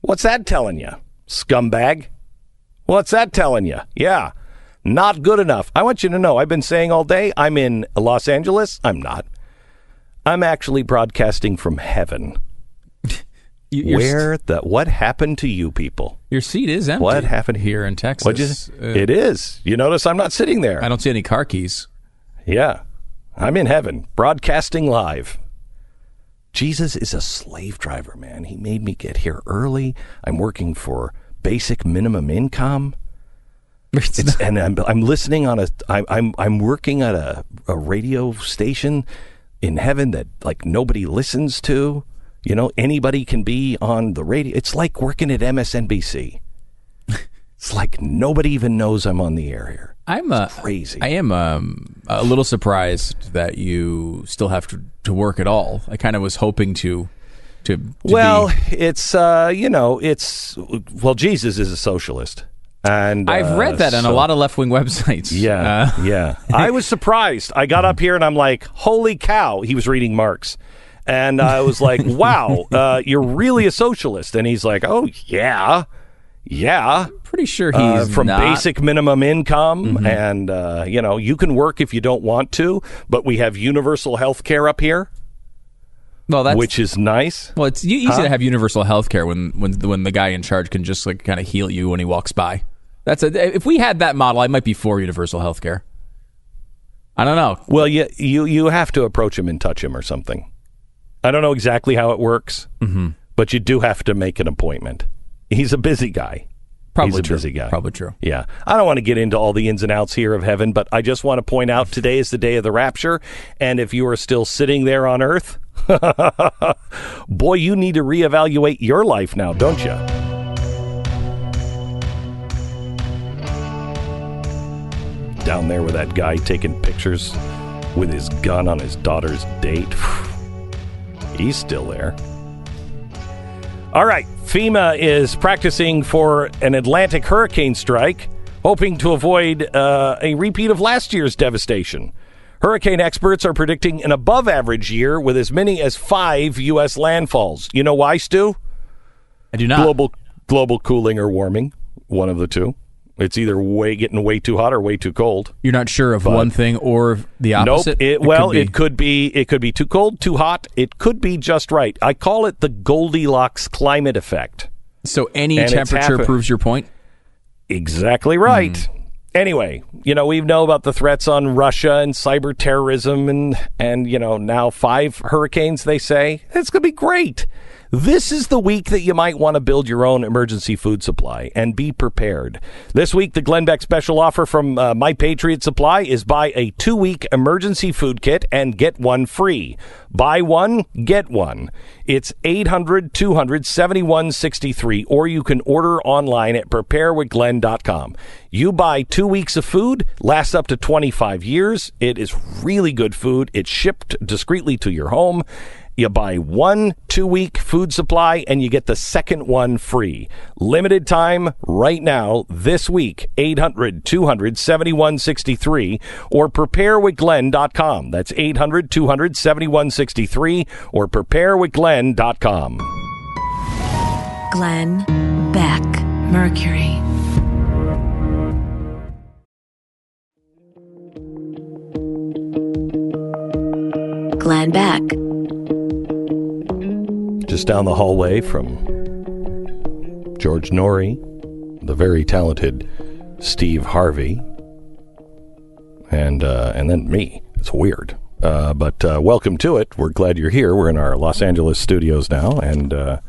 What's that telling you, scumbag? What's that telling you? Yeah, not good enough. I want you to know I've been saying all day I'm in Los Angeles. I'm not. I'm actually broadcasting from heaven. Your, Where the what happened to you people? your seat is empty. What happened here in Texas? You, Uh, it is. You notice I'm not sitting there. I don't see any car keys. Yeah. I'm in heaven, broadcasting live. Jesus is a slave driver, man. He made me get here early. I'm working for basic minimum income. [LAUGHS] It's, and I'm, I'm listening on a I'm I'm I'm working at a, a radio station in heaven that like nobody listens to. You know, anybody can be on the radio. It's like working at MSNBC. [LAUGHS] it's like nobody even knows I'm on the air here. I'm uh, crazy. I am um, a little surprised that you still have to, to work at all. I kind of was hoping to to, to well, be- it's uh, you know, it's well, Jesus is a socialist, and I've uh, read that on a lot of left wing websites. Yeah, Uh, yeah. [LAUGHS] I was surprised. I got up here and I'm like, "Holy cow!" He was reading Marx, and I was like, [LAUGHS] "Wow, uh, you're really a socialist." And he's like, "Oh yeah, yeah." pretty sure Uh, he's from not. basic minimum income, and uh, you know, you can work if you don't want to, but we have universal health care up here, well, that's which is nice. well, it's easy Huh? to have universal health care when when when the guy in charge can just like kind of heal you when he walks by. That's a if we had that model, I might be for universal health care. I don't know. Well, you you you have to approach him and touch him or something. I don't know exactly how it works, Mm-hmm. but you do have to make an appointment. He's a busy guy. Probably He's a true. busy guy. Probably true. Yeah. I don't want to get into all the ins and outs here of heaven, but I just want to point out today is the day of the rapture. And if you are still sitting there on earth, [LAUGHS] boy, you need to reevaluate your life now, don't you? Down there with that guy taking pictures with his gun on his daughter's date. [SIGHS] He's still there. All right, FEMA is practicing for an Atlantic hurricane strike, hoping to avoid uh, a repeat of last year's devastation. Hurricane experts are predicting an above average year with as many as five U.S. landfalls. You know why, Stu? I do not. Global global cooling or warming, one of the two. It's either way getting way too hot or way too cold. You're not sure of one thing or the opposite. Nope. It, well, could it could be it could be too cold, too hot. It could be just right. I call it the Goldilocks climate effect. so any and temperature proves your point. Exactly right. Hmm. Anyway, you know, we know about the threats on Russia and cyber terrorism and and you know, now five hurricanes they say. It's going to be great. This is the week that you might want to build your own emergency food supply and be prepared. This week, the Glenn Beck special offer from uh, My Patriot Supply is buy a two week emergency food kit and get one free. Buy one, get one. It's 800 200 7163, or you can order online at preparewithglenn.com. You buy two weeks of food, lasts up to 25 years. It is really good food. It's shipped discreetly to your home. You buy one two week food supply and you get the second one free. Limited time right now, this week, 800 200 7163 or preparewithglenn.com. That's 800 200 7163 or preparewithglenn.com. Glenn Beck, Mercury. Glenn Beck. Just down the hallway from George Noory, the very talented Steve Harvey, and uh, and then me. It's weird, uh, but uh, welcome to it. We're glad you're here. We're in our Los Angeles studios now, and uh,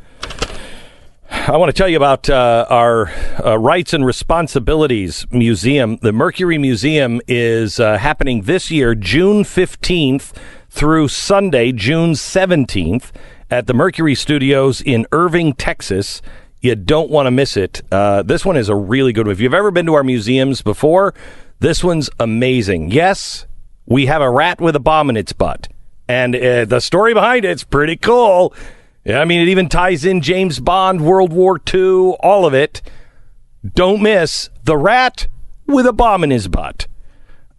I want to tell you about uh, our uh, Rights and Responsibilities Museum. The Mercury Museum is happening this year, June 15th through Sunday, June 17th, at the Mercury Studios in Irving, Texas. You don't want to miss it. Uh, this one is a really good one. If you've ever been to our museums before, this one's amazing. Yes, we have a rat with a bomb in its butt. And uh, the story behind it's pretty cool. I mean, it even ties in James Bond, World War II, all of it. Don't miss the rat with a bomb in his butt.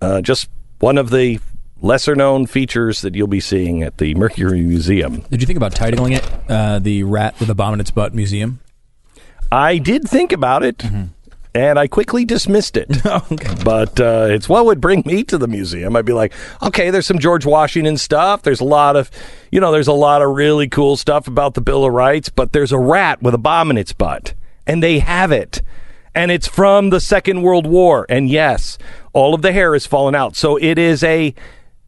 Uh, just one of the lesser known features that you'll be seeing at the Mercury Museum. Did you think about titling it uh, "The Rat with a Bomb in Its Butt Museum"? I did think about it, and I quickly dismissed it. [LAUGHS] But uh, it's what would bring me to the museum. I'd be like, okay, there's some George Washington stuff. There's a lot of, you know, there's a lot of really cool stuff about the Bill of Rights, but there's a rat with a bomb in its butt, and they have it. And it's from the Second World War. And yes, all of the hair has fallen out. So it is a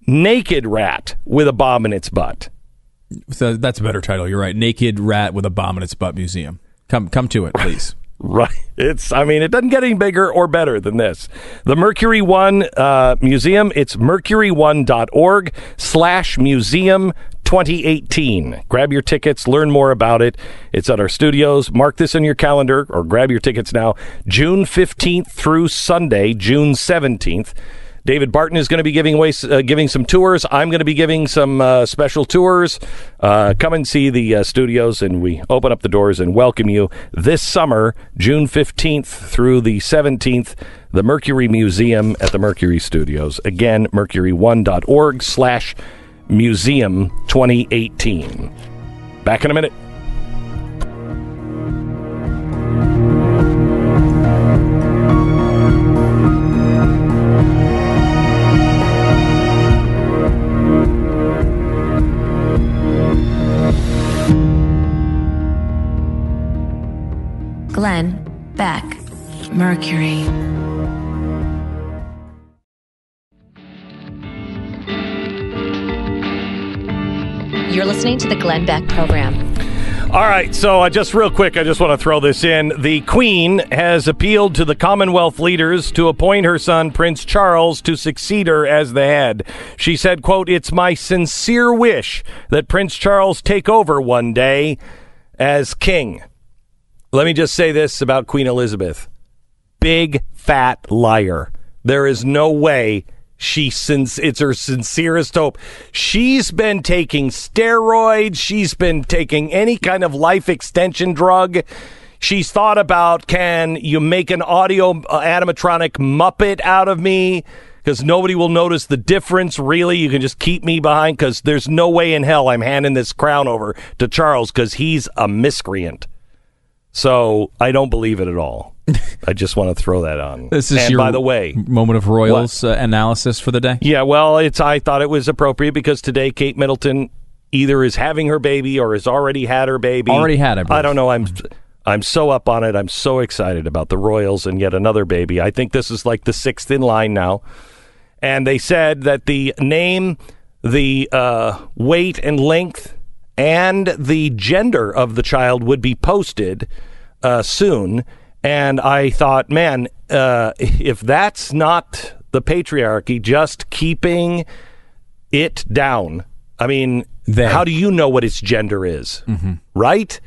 naked rat with a bomb in its butt. So that's a better title. You're right. Naked rat with a bomb in its butt museum. Come, come to it, please. [LAUGHS] Right. It's, I mean, it doesn't get any bigger or better than this. The Mercury One uh, Museum, it's mercury1.org slash museum 2018. Grab your tickets, learn more about it. It's at our studios. Mark this in your calendar or grab your tickets now. June 15th through Sunday, June 17th. David Barton is going to be giving away, uh, giving some tours. I'm going to be giving some uh, special tours. Uh, come and see the uh, studios, and we open up the doors and welcome you this summer, June 15th through the 17th. The Mercury Museum at the Mercury Studios. Again, mercury1.org slash museum 2018. Back in a minute. Glenn Beck program. All right, so uh, just real quick, I just want to throw this in. The Queen has appealed to the Commonwealth leaders to appoint her son, Prince Charles, to succeed her as the head. She said, quote, It's my sincere wish that Prince Charles take over one day as king. Let me just say this about Queen Elizabeth big fat liar. There is no way she since it's her sincerest hope. She's been taking steroids, she's been taking any kind of life extension drug. She's thought about can you make an audio uh, animatronic Muppet out of me? Because nobody will notice the difference, really. You can just keep me behind because there's no way in hell I'm handing this crown over to Charles because he's a miscreant. So I don't believe it at all. [LAUGHS] I just want to throw that on. This is and your by the way, moment of Royals uh, analysis for the day. yeah, well, it's I thought it was appropriate because today Kate Middleton either is having her baby or has already had her baby. Already had, I believe. I don't know. I'm I'm so up on it. I'm so excited about the Royals and yet another baby. I think this is like the sixth in line now. And they said that the name, the uh, weight and length, and the gender of the child would be posted uh, soon. And I thought, man, uh, if that's not the patriarchy, just keeping it down. I mean, They. how do you know what its gender is? Mm-hmm. Right?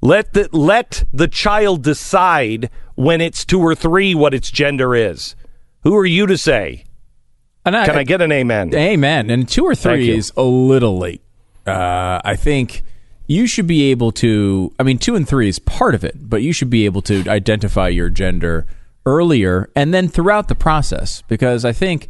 Let the let the child decide when it's two or three what its gender is. Who are you to say? And I, Can I get an amen? Amen. And two or three is a little late. Uh, I think you should be able to. I mean, two and three is part of it, but you should be able to identify your gender earlier and then throughout the process because I think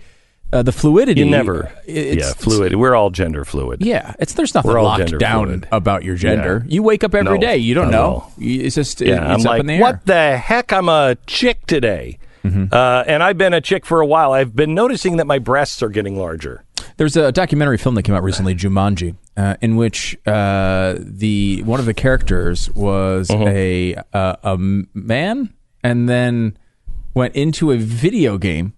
uh, the fluidity. You never. It's, yeah, fluid. We're all gender fluid. Yeah, it's there's nothing locked down fluid. about your gender. Yeah. You wake up every No, day. You don't know. It's just Yeah, it's I'm up like, in the air. what the heck? I'm a chick today. Mm-hmm. Uh, and I've been a chick for a while. I've been noticing that my breasts are getting larger. There's a documentary film that came out recently, Jumanji, uh, in which uh, the one of the characters was Uh-huh. a uh, a man, and then went into a video game,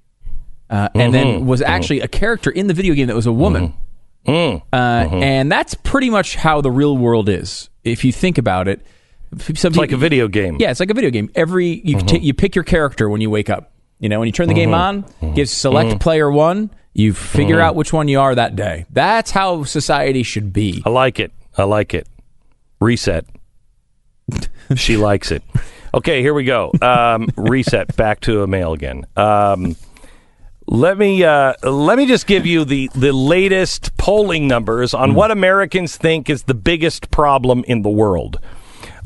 uh, and Uh-huh. then was actually a character in the video game that was a woman. Uh, And that's pretty much how the real world is. If you think about it, It's like a video game. yeah, it's like a video game. Every you Uh-huh. ta- you pick your character when you wake up. You know, when you turn the game on, Uh-huh. gives select player one. You figure out which one you are that day. That's how society should be. I like it. I like it. Reset. [LAUGHS] she likes it. Okay, here we go. Um, [LAUGHS] reset. Back to a male again. Um, let me uh, let me just give you the the latest polling numbers on what Americans think is the biggest problem in the world.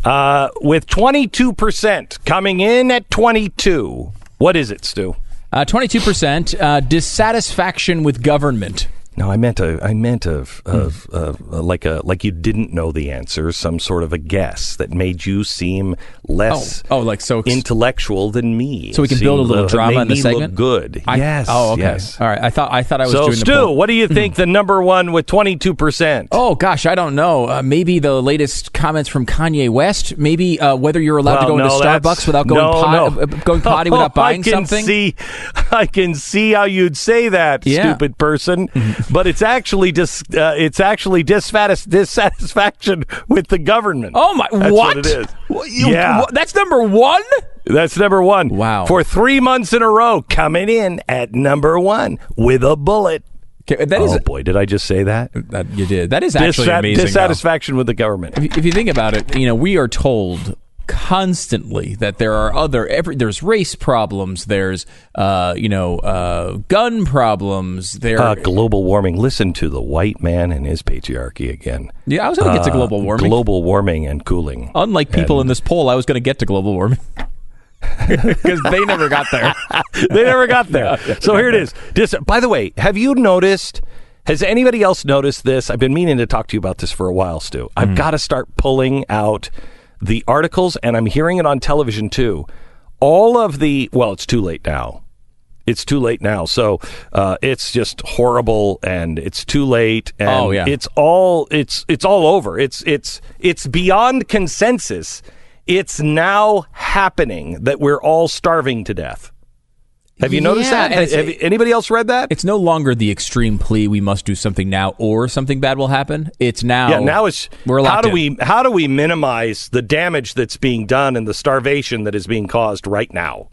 Uh, with twenty two percent coming in at twenty two. What is it, Stu? Uh, Twenty-two percent uh, dissatisfaction with government. No, I meant a, I meant of, of, of uh, like a, like you didn't know the answer, some sort of a guess that made you seem less Oh, oh, like so. intellectual than me. so we can build a little drama in the segment. Look good. I- yes. Oh, okay. Yes. All right. I thought I thought I was So, doing the Stu, poll. what do you think the number one with twenty two percent? Oh gosh, I don't know. Uh, maybe the latest comments from Kanye West. Maybe uh, whether you're allowed to go into Starbucks without going no, pot, no. uh, going potty without [LAUGHS] buying I can something. See, [LAUGHS] I can see how you'd say that, Yeah. stupid person. But it's actually dis, uh, it's actually dissatis- dissatisfaction with the government. Oh my! That's what? what it is. What, you- Yeah. what- that's number one. That's number one. Wow. For three months in a row, coming in at number one with a bullet. Okay, that is oh boy, did I just say that? that you did. That is actually Dissa- amazing. though. dissatisfaction with the government. If if you think about it, you know, we are told constantly that there are other every there's race problems, there's uh, you know, uh, gun problems, there Uh, global warming. Listen to the white man and his patriarchy again. Yeah, I was going to get to Uh, global warming. Global warming and cooling. Unlike people And- in this poll, I was going to get to global warming. [LAUGHS] Because they never got there. they never got there. so here it is. Dis- By the way, have you noticed? Has anybody else noticed this? I've been meaning to talk to you about this for a while, Stu. I've got to start pulling out the articles, and I'm hearing it on television too. All of the well, it's too late now. It's too late now. So uh, it's just horrible, and it's too late. And Oh, yeah. it's all it's it's all over. It's it's it's beyond consensus. It's now happening that we're all starving to death. Have you noticed Yeah, that? and it's- Have, anybody else read that? It's no longer the extreme plea we must do something now or something bad will happen. It's now yeah, now it's we're how do in. we how do we minimize the damage that's being done and the starvation that is being caused right now?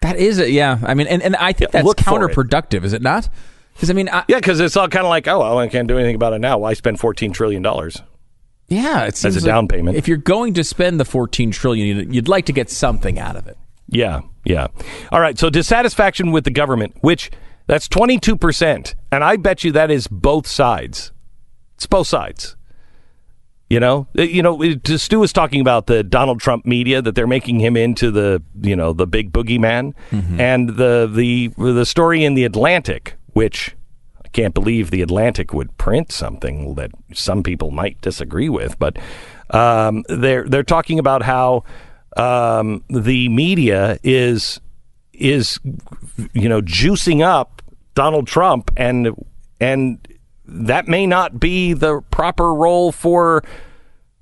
That is it. Yeah, I mean, and, and I think Yeah, that's look counterproductive, is it not? Because I mean, I, Yeah, because it's all kind of like, oh, well, I can't do anything about it now. Why spend fourteen trillion dollars? yeah, it seems a like down payment. If you're going to spend the 14 trillion, you'd, you'd like to get something out of it. Yeah, yeah. All right. So dissatisfaction with the government, which that's twenty two percent, and I bet you that is both sides. It's both sides. You know, Uh, you know. it- Stu was talking about the Donald Trump media that they're making him into the you know the big boogeyman, and the the the story in the Atlantic, which I can't believe the Atlantic would print something that some people might disagree with, but um, they're they're talking about how um, the media is is you know juicing up Donald Trump and and that may not be the proper role for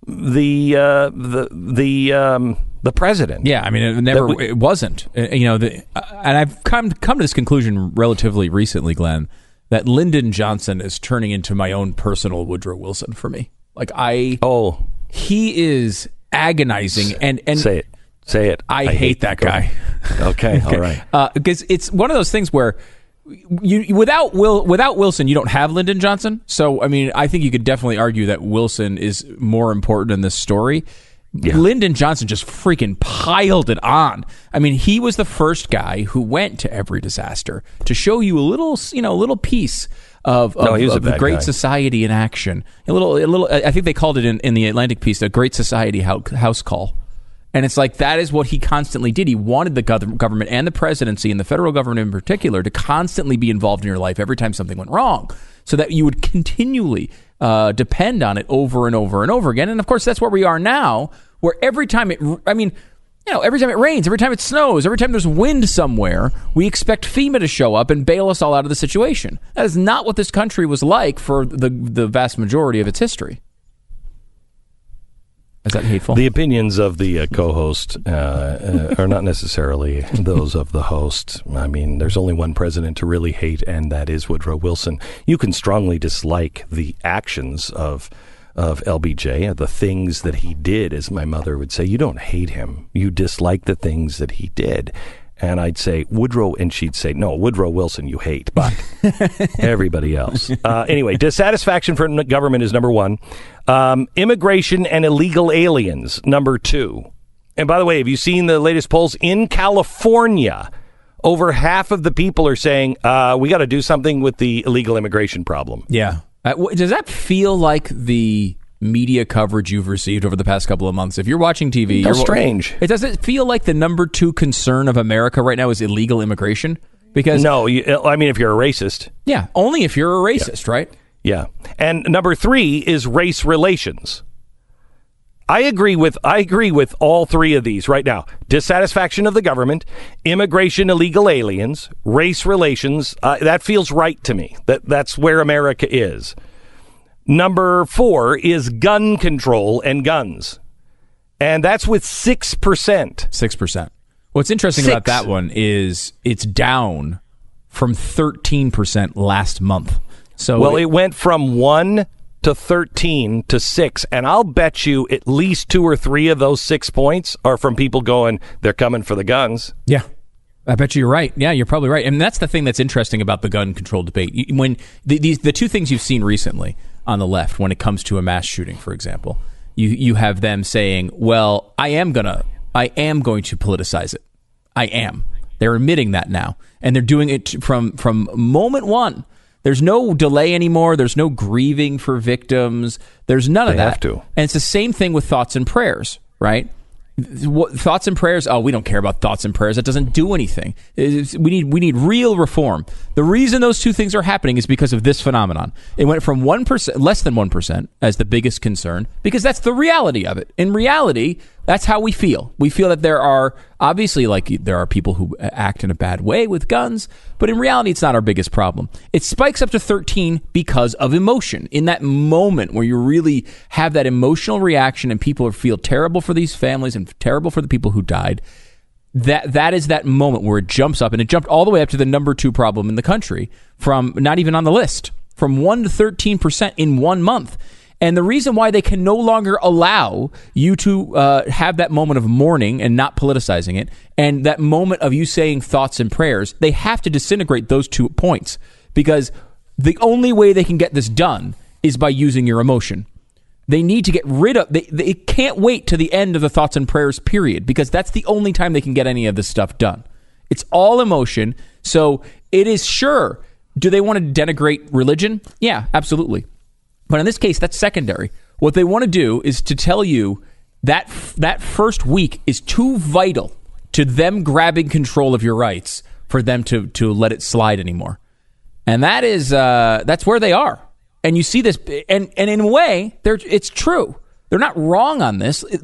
the uh, the the um, the president. Yeah, I mean, it never, we- it wasn't. Uh, You know, the, and I've come come to this conclusion relatively recently, Glenn, that Lyndon Johnson is turning into my own personal Woodrow Wilson for me. Like I, Oh, he is agonizing, and and say it. Say it. I, hate, that guy. Okay. [LAUGHS] All right. Uh, because it's one of those things where you without Will without Wilson you don't have Lyndon Johnson. So I mean, I think you could definitely argue that Wilson is more important in this story. Lyndon Johnson just freaking piled it on. I mean, he was the first guy who went to every disaster to show you a little, you know, a little piece of, of, No, a of the Great guy. Society in action. A little, a little. I think they called it in, in the Atlantic piece the Great Society house call. And it's like that is what he constantly did. He wanted the government and the presidency and the federal government in particular to constantly be involved in your life every time something went wrong, so that you would continually uh, depend on it over and over and over again. And of course, that's where we are now, where every time it, I mean, you know, every time it rains, every time it snows, every time there's wind somewhere, we expect FEMA to show up and bail us all out of the situation. That is not what this country was like for the the vast majority of its history. Is that hateful? The opinions of the uh, co-host uh, uh, are not necessarily [LAUGHS] those of the host. I mean, there's only one president to really hate, and that is Woodrow Wilson. You can strongly dislike the actions of of LBJ, the things that he did, as my mother would say. You don't hate him; you dislike the things that he did. And I'd say Woodrow, and she'd say, "No, Woodrow Wilson, you hate." But [LAUGHS] everybody else. Uh, anyway, dissatisfaction for government is number one. Um, immigration and illegal aliens, number two. And by the way, have you seen the latest polls in California? Over half of the people are saying uh, we got to do something with the illegal immigration problem. Yeah. Uh, does that feel like the media coverage you've received over the past couple of months? If you're watching TV, you're, strange. It does it feel like the number two concern of America right now is illegal immigration? Because No, you, I mean if you're a racist, yeah, only if you're a racist, right? Yeah. And number three is race relations. I agree with I agree with all three of these right now. Dissatisfaction of the government, immigration, illegal aliens, race relations. Uh, that feels right to me. That that's where America is. Number four is gun control and guns, and that's with six percent. Six percent. What's interesting about that one is it's down from thirteen percent last month. So Well, it went from one to 13 to six. And I'll bet you at least two or three of those six points are from people going, they're coming for the guns. yeah, I bet you you're right. Yeah, you're probably right. And that's the thing that's interesting about the gun control debate. When the, these the two things you've seen recently on the left, when it comes to a mass shooting, for example, you you have them saying, "Well, I am gonna, I am going to politicize it. I am." They're admitting that now, and they're doing it from from moment one. There's no delay anymore. There's no grieving for victims. There's none of They that. have to. And it's the same thing with thoughts and prayers, right? Thoughts and prayers? Oh, we don't care about thoughts and prayers. That doesn't do anything. It's- we need we need real reform. The reason those two things are happening is because of this phenomenon. It went from one percent, less than one percent, as the biggest concern, because that's the reality of it. In reality, that's how we feel. We feel that there are obviously like there are people who act in a bad way with guns, but in reality, it's not our biggest problem. It spikes up to 13 because of emotion. In that moment where you really have that emotional reaction and people feel terrible for these families and terrible for the people who died, that that is that moment where it jumps up and it jumped all the way up to the number two problem in the country from not even on the list from 1 to 13 percent in one month and the reason why they can no longer allow you to uh, have that moment of mourning and not politicizing it and that moment of you saying thoughts and prayers they have to disintegrate those two points. Because the only way they can get this done is by using your emotion. They need to get rid of they, they can't wait to the end of the thoughts and prayers period because that's the only time they can get any of this stuff done. It's all emotion. So it is sure. Do they want to denigrate religion? Yeah absolutely but in this case that's secondary what they want to do is to tell you that that first week is too vital to them grabbing control of your rights for them to to let it slide anymore and that is uh, that's where they are. And you see this, and and in a way, it's true. They're not wrong on this. It-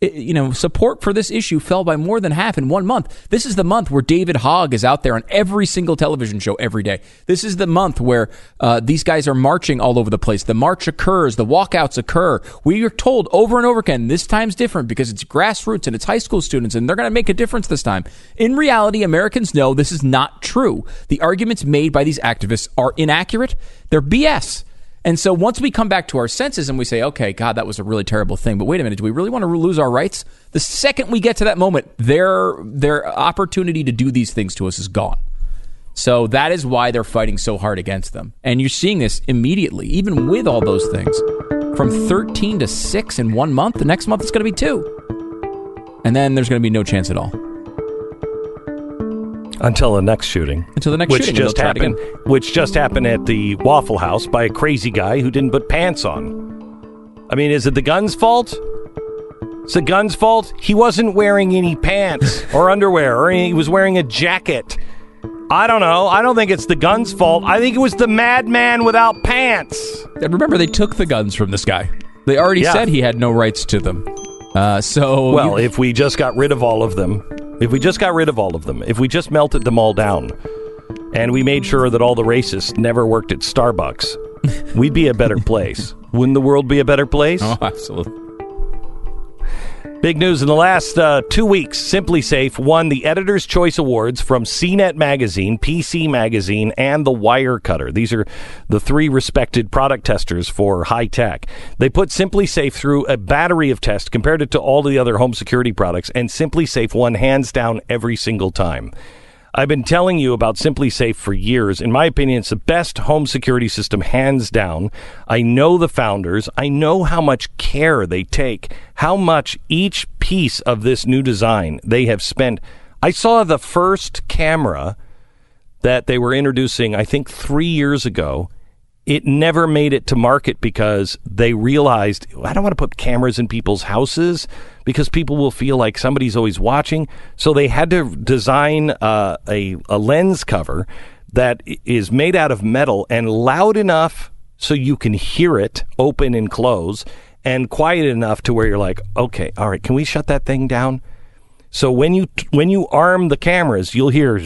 it- you know, support for this issue fell by more than half in one month. This is the month where David Hogg is out there on every single television show every day. This is the month where uh, these guys are marching all over the place. The march occurs, the walkouts occur. We are told over and over again this time's different because it's grassroots and it's high school students and they're going to make a difference this time. In reality, Americans know this is not true. The arguments made by these activists are inaccurate. They're BS. And so once we come back to our senses and we say, okay, God, that was a really terrible thing, but wait a minute, do we really want to lose our rights? The second we get to that moment, their their opportunity to do these things to us is gone. So that is why they're fighting so hard against them. And you're seeing this immediately, even with all those things. From 13 to 6 in one month, the next month it's going to be 2. And then there's going to be no chance at all. Until the next shooting. Until the next which shooting, just they'll try it happened. Which just happened at the Waffle House by a crazy guy who didn't put pants on. I mean, is it the gun's fault? It's the gun's fault. He wasn't wearing any pants [LAUGHS] or underwear, or he was wearing a jacket. I don't know. I don't think it's the gun's fault. I think it was the madman without pants. And remember, they took the guns from this guy. They already Yeah. said he had no rights to them. Uh, so Well, you- if we just got rid of all of them, if we just got rid of all of them, if we just melted them all down, and we made sure that all the racists never worked at Starbucks, [LAUGHS] we'd be a better place. Wouldn't the world be a better place? oh, absolutely. Big news in the last uh, two weeks. SimpliSafe won the Editor's Choice Awards from CNET Magazine, PC Magazine, and The Wirecutter. These are the three respected product testers for high tech. They put SimpliSafe through a battery of tests, compared it to all the other home security products, and SimpliSafe won hands down every single time. I've been telling you about SimpliSafe for years. In my opinion, it's the best home security system, hands down. I know the founders. I know how much care they take, how much each piece of this new design they have spent. I saw the first camera that they were introducing, I think, three years ago. It never made it to market because they realized I don't want to put cameras in people's houses because people will feel like somebody's always watching. So they had to design uh, a, a lens cover that is made out of metal and loud enough so you can hear it open and close, and quiet enough to where you're like, okay, all right, can we shut that thing down? So when you when you arm the cameras, you'll hear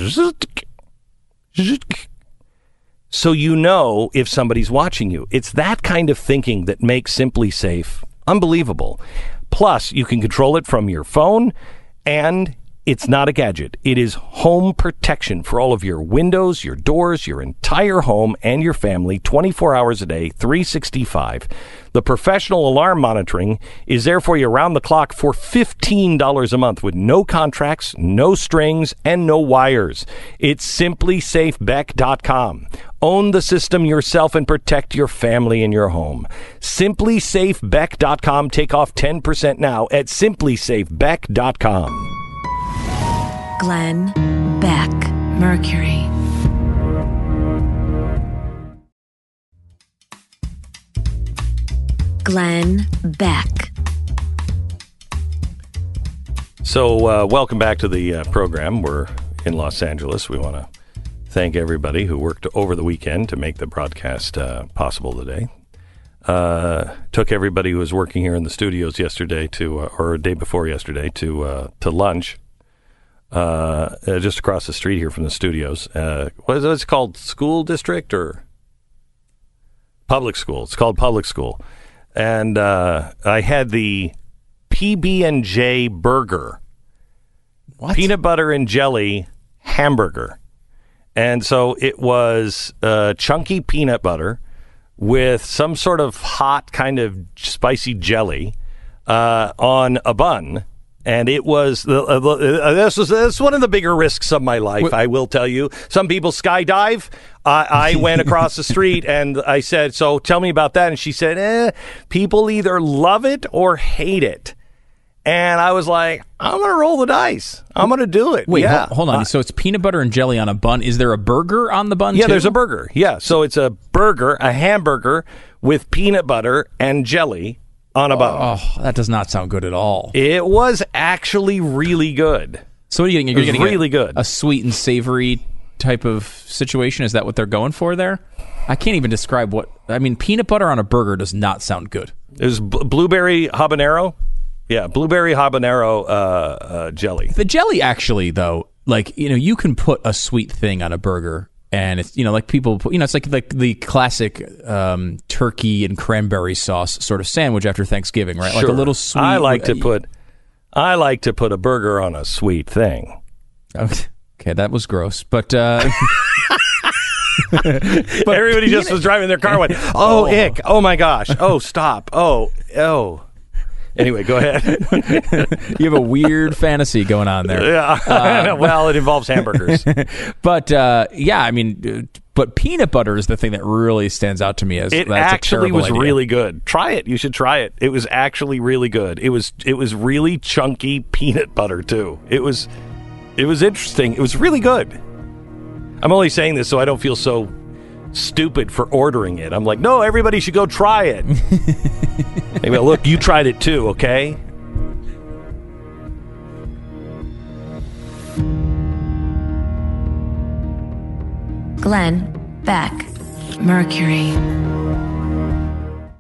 so you know if somebody's watching you. It's that kind of thinking that makes SimpliSafe unbelievable. Plus, you can control it from your phone and It's not a gadget. It is home protection for all of your windows, your doors, your entire home, and your family 24 hours a day, 365. The professional alarm monitoring is there for you around the clock for $15 a month with no contracts, no strings, and no wires. It's simplisafebeck.com. Own the system yourself and protect your family and your home. Simplisafebeck.com. Take off 10% now at simplisafebeck.com. Glenn Beck, Mercury. Glenn Beck. So, uh, welcome back to the uh, program. We're in Los Angeles. We want to thank everybody who worked over the weekend to make the broadcast uh, possible today. Uh, took everybody who was working here in the studios yesterday to, uh, or day before yesterday, to uh, to lunch. Uh, uh, just across the street here from the studios. Uh, what is it called? School district or public school? It's called public school. And uh, I had the PB and J burger, What? peanut butter and jelly hamburger, and so it was uh, chunky peanut butter with some sort of hot kind of spicy jelly uh, on a bun. And it was the, uh, uh, this was this is one of the bigger risks of my life. I will tell you. Some people skydive. I, I [LAUGHS] went across the street and I said, "So tell me about that." And she said, "Eh, people either love it or hate it." And I was like, "I'm going to roll the dice. I'm going to do it." Wait, yeah. hol- hold on. Uh, so it's peanut butter and jelly on a bun. Is there a burger on the bun? yeah, too? there's a burger. Yeah, so it's a burger, a hamburger with peanut butter and jelly on a bun. Oh, that does not sound good at all. It was actually really good. So what are you getting? You're It was getting really a, good. A sweet and savory type of situation. Is that what they're going for there? I can't even describe what. I mean, peanut butter on a burger does not sound good. It was bl- blueberry habanero. Yeah, blueberry habanero uh, uh, jelly. The jelly, actually, though, like you know, you can put a sweet thing on a burger, and it's you know, like people, put, you know, it's like like the classic um, turkey and cranberry sauce sort of sandwich after Thanksgiving, right? Like a little sweet. I like to put. I like to put a burger on a sweet thing. Okay, that was gross, but. Uh, [LAUGHS] [LAUGHS] Everybody just was driving their car. Went, [LAUGHS] oh, ick! Oh my gosh! Oh, stop! Oh, oh. Anyway, go ahead. [LAUGHS] you have a weird fantasy going on there. Yeah. [LAUGHS] well, it involves hamburgers. [LAUGHS] but uh, yeah, I mean, uh, but peanut butter is the thing that really stands out to me as It that's a actually was idea. really good. Try it. You should try it. It was actually really good. It was it was really chunky peanut butter too. It was it was interesting. It was really good. I'm only saying this so I don't feel so stupid for ordering it. I'm like, no, everybody should go try it. [LAUGHS] Maybe look, you tried it too, okay? Glenn Beck, Mercury.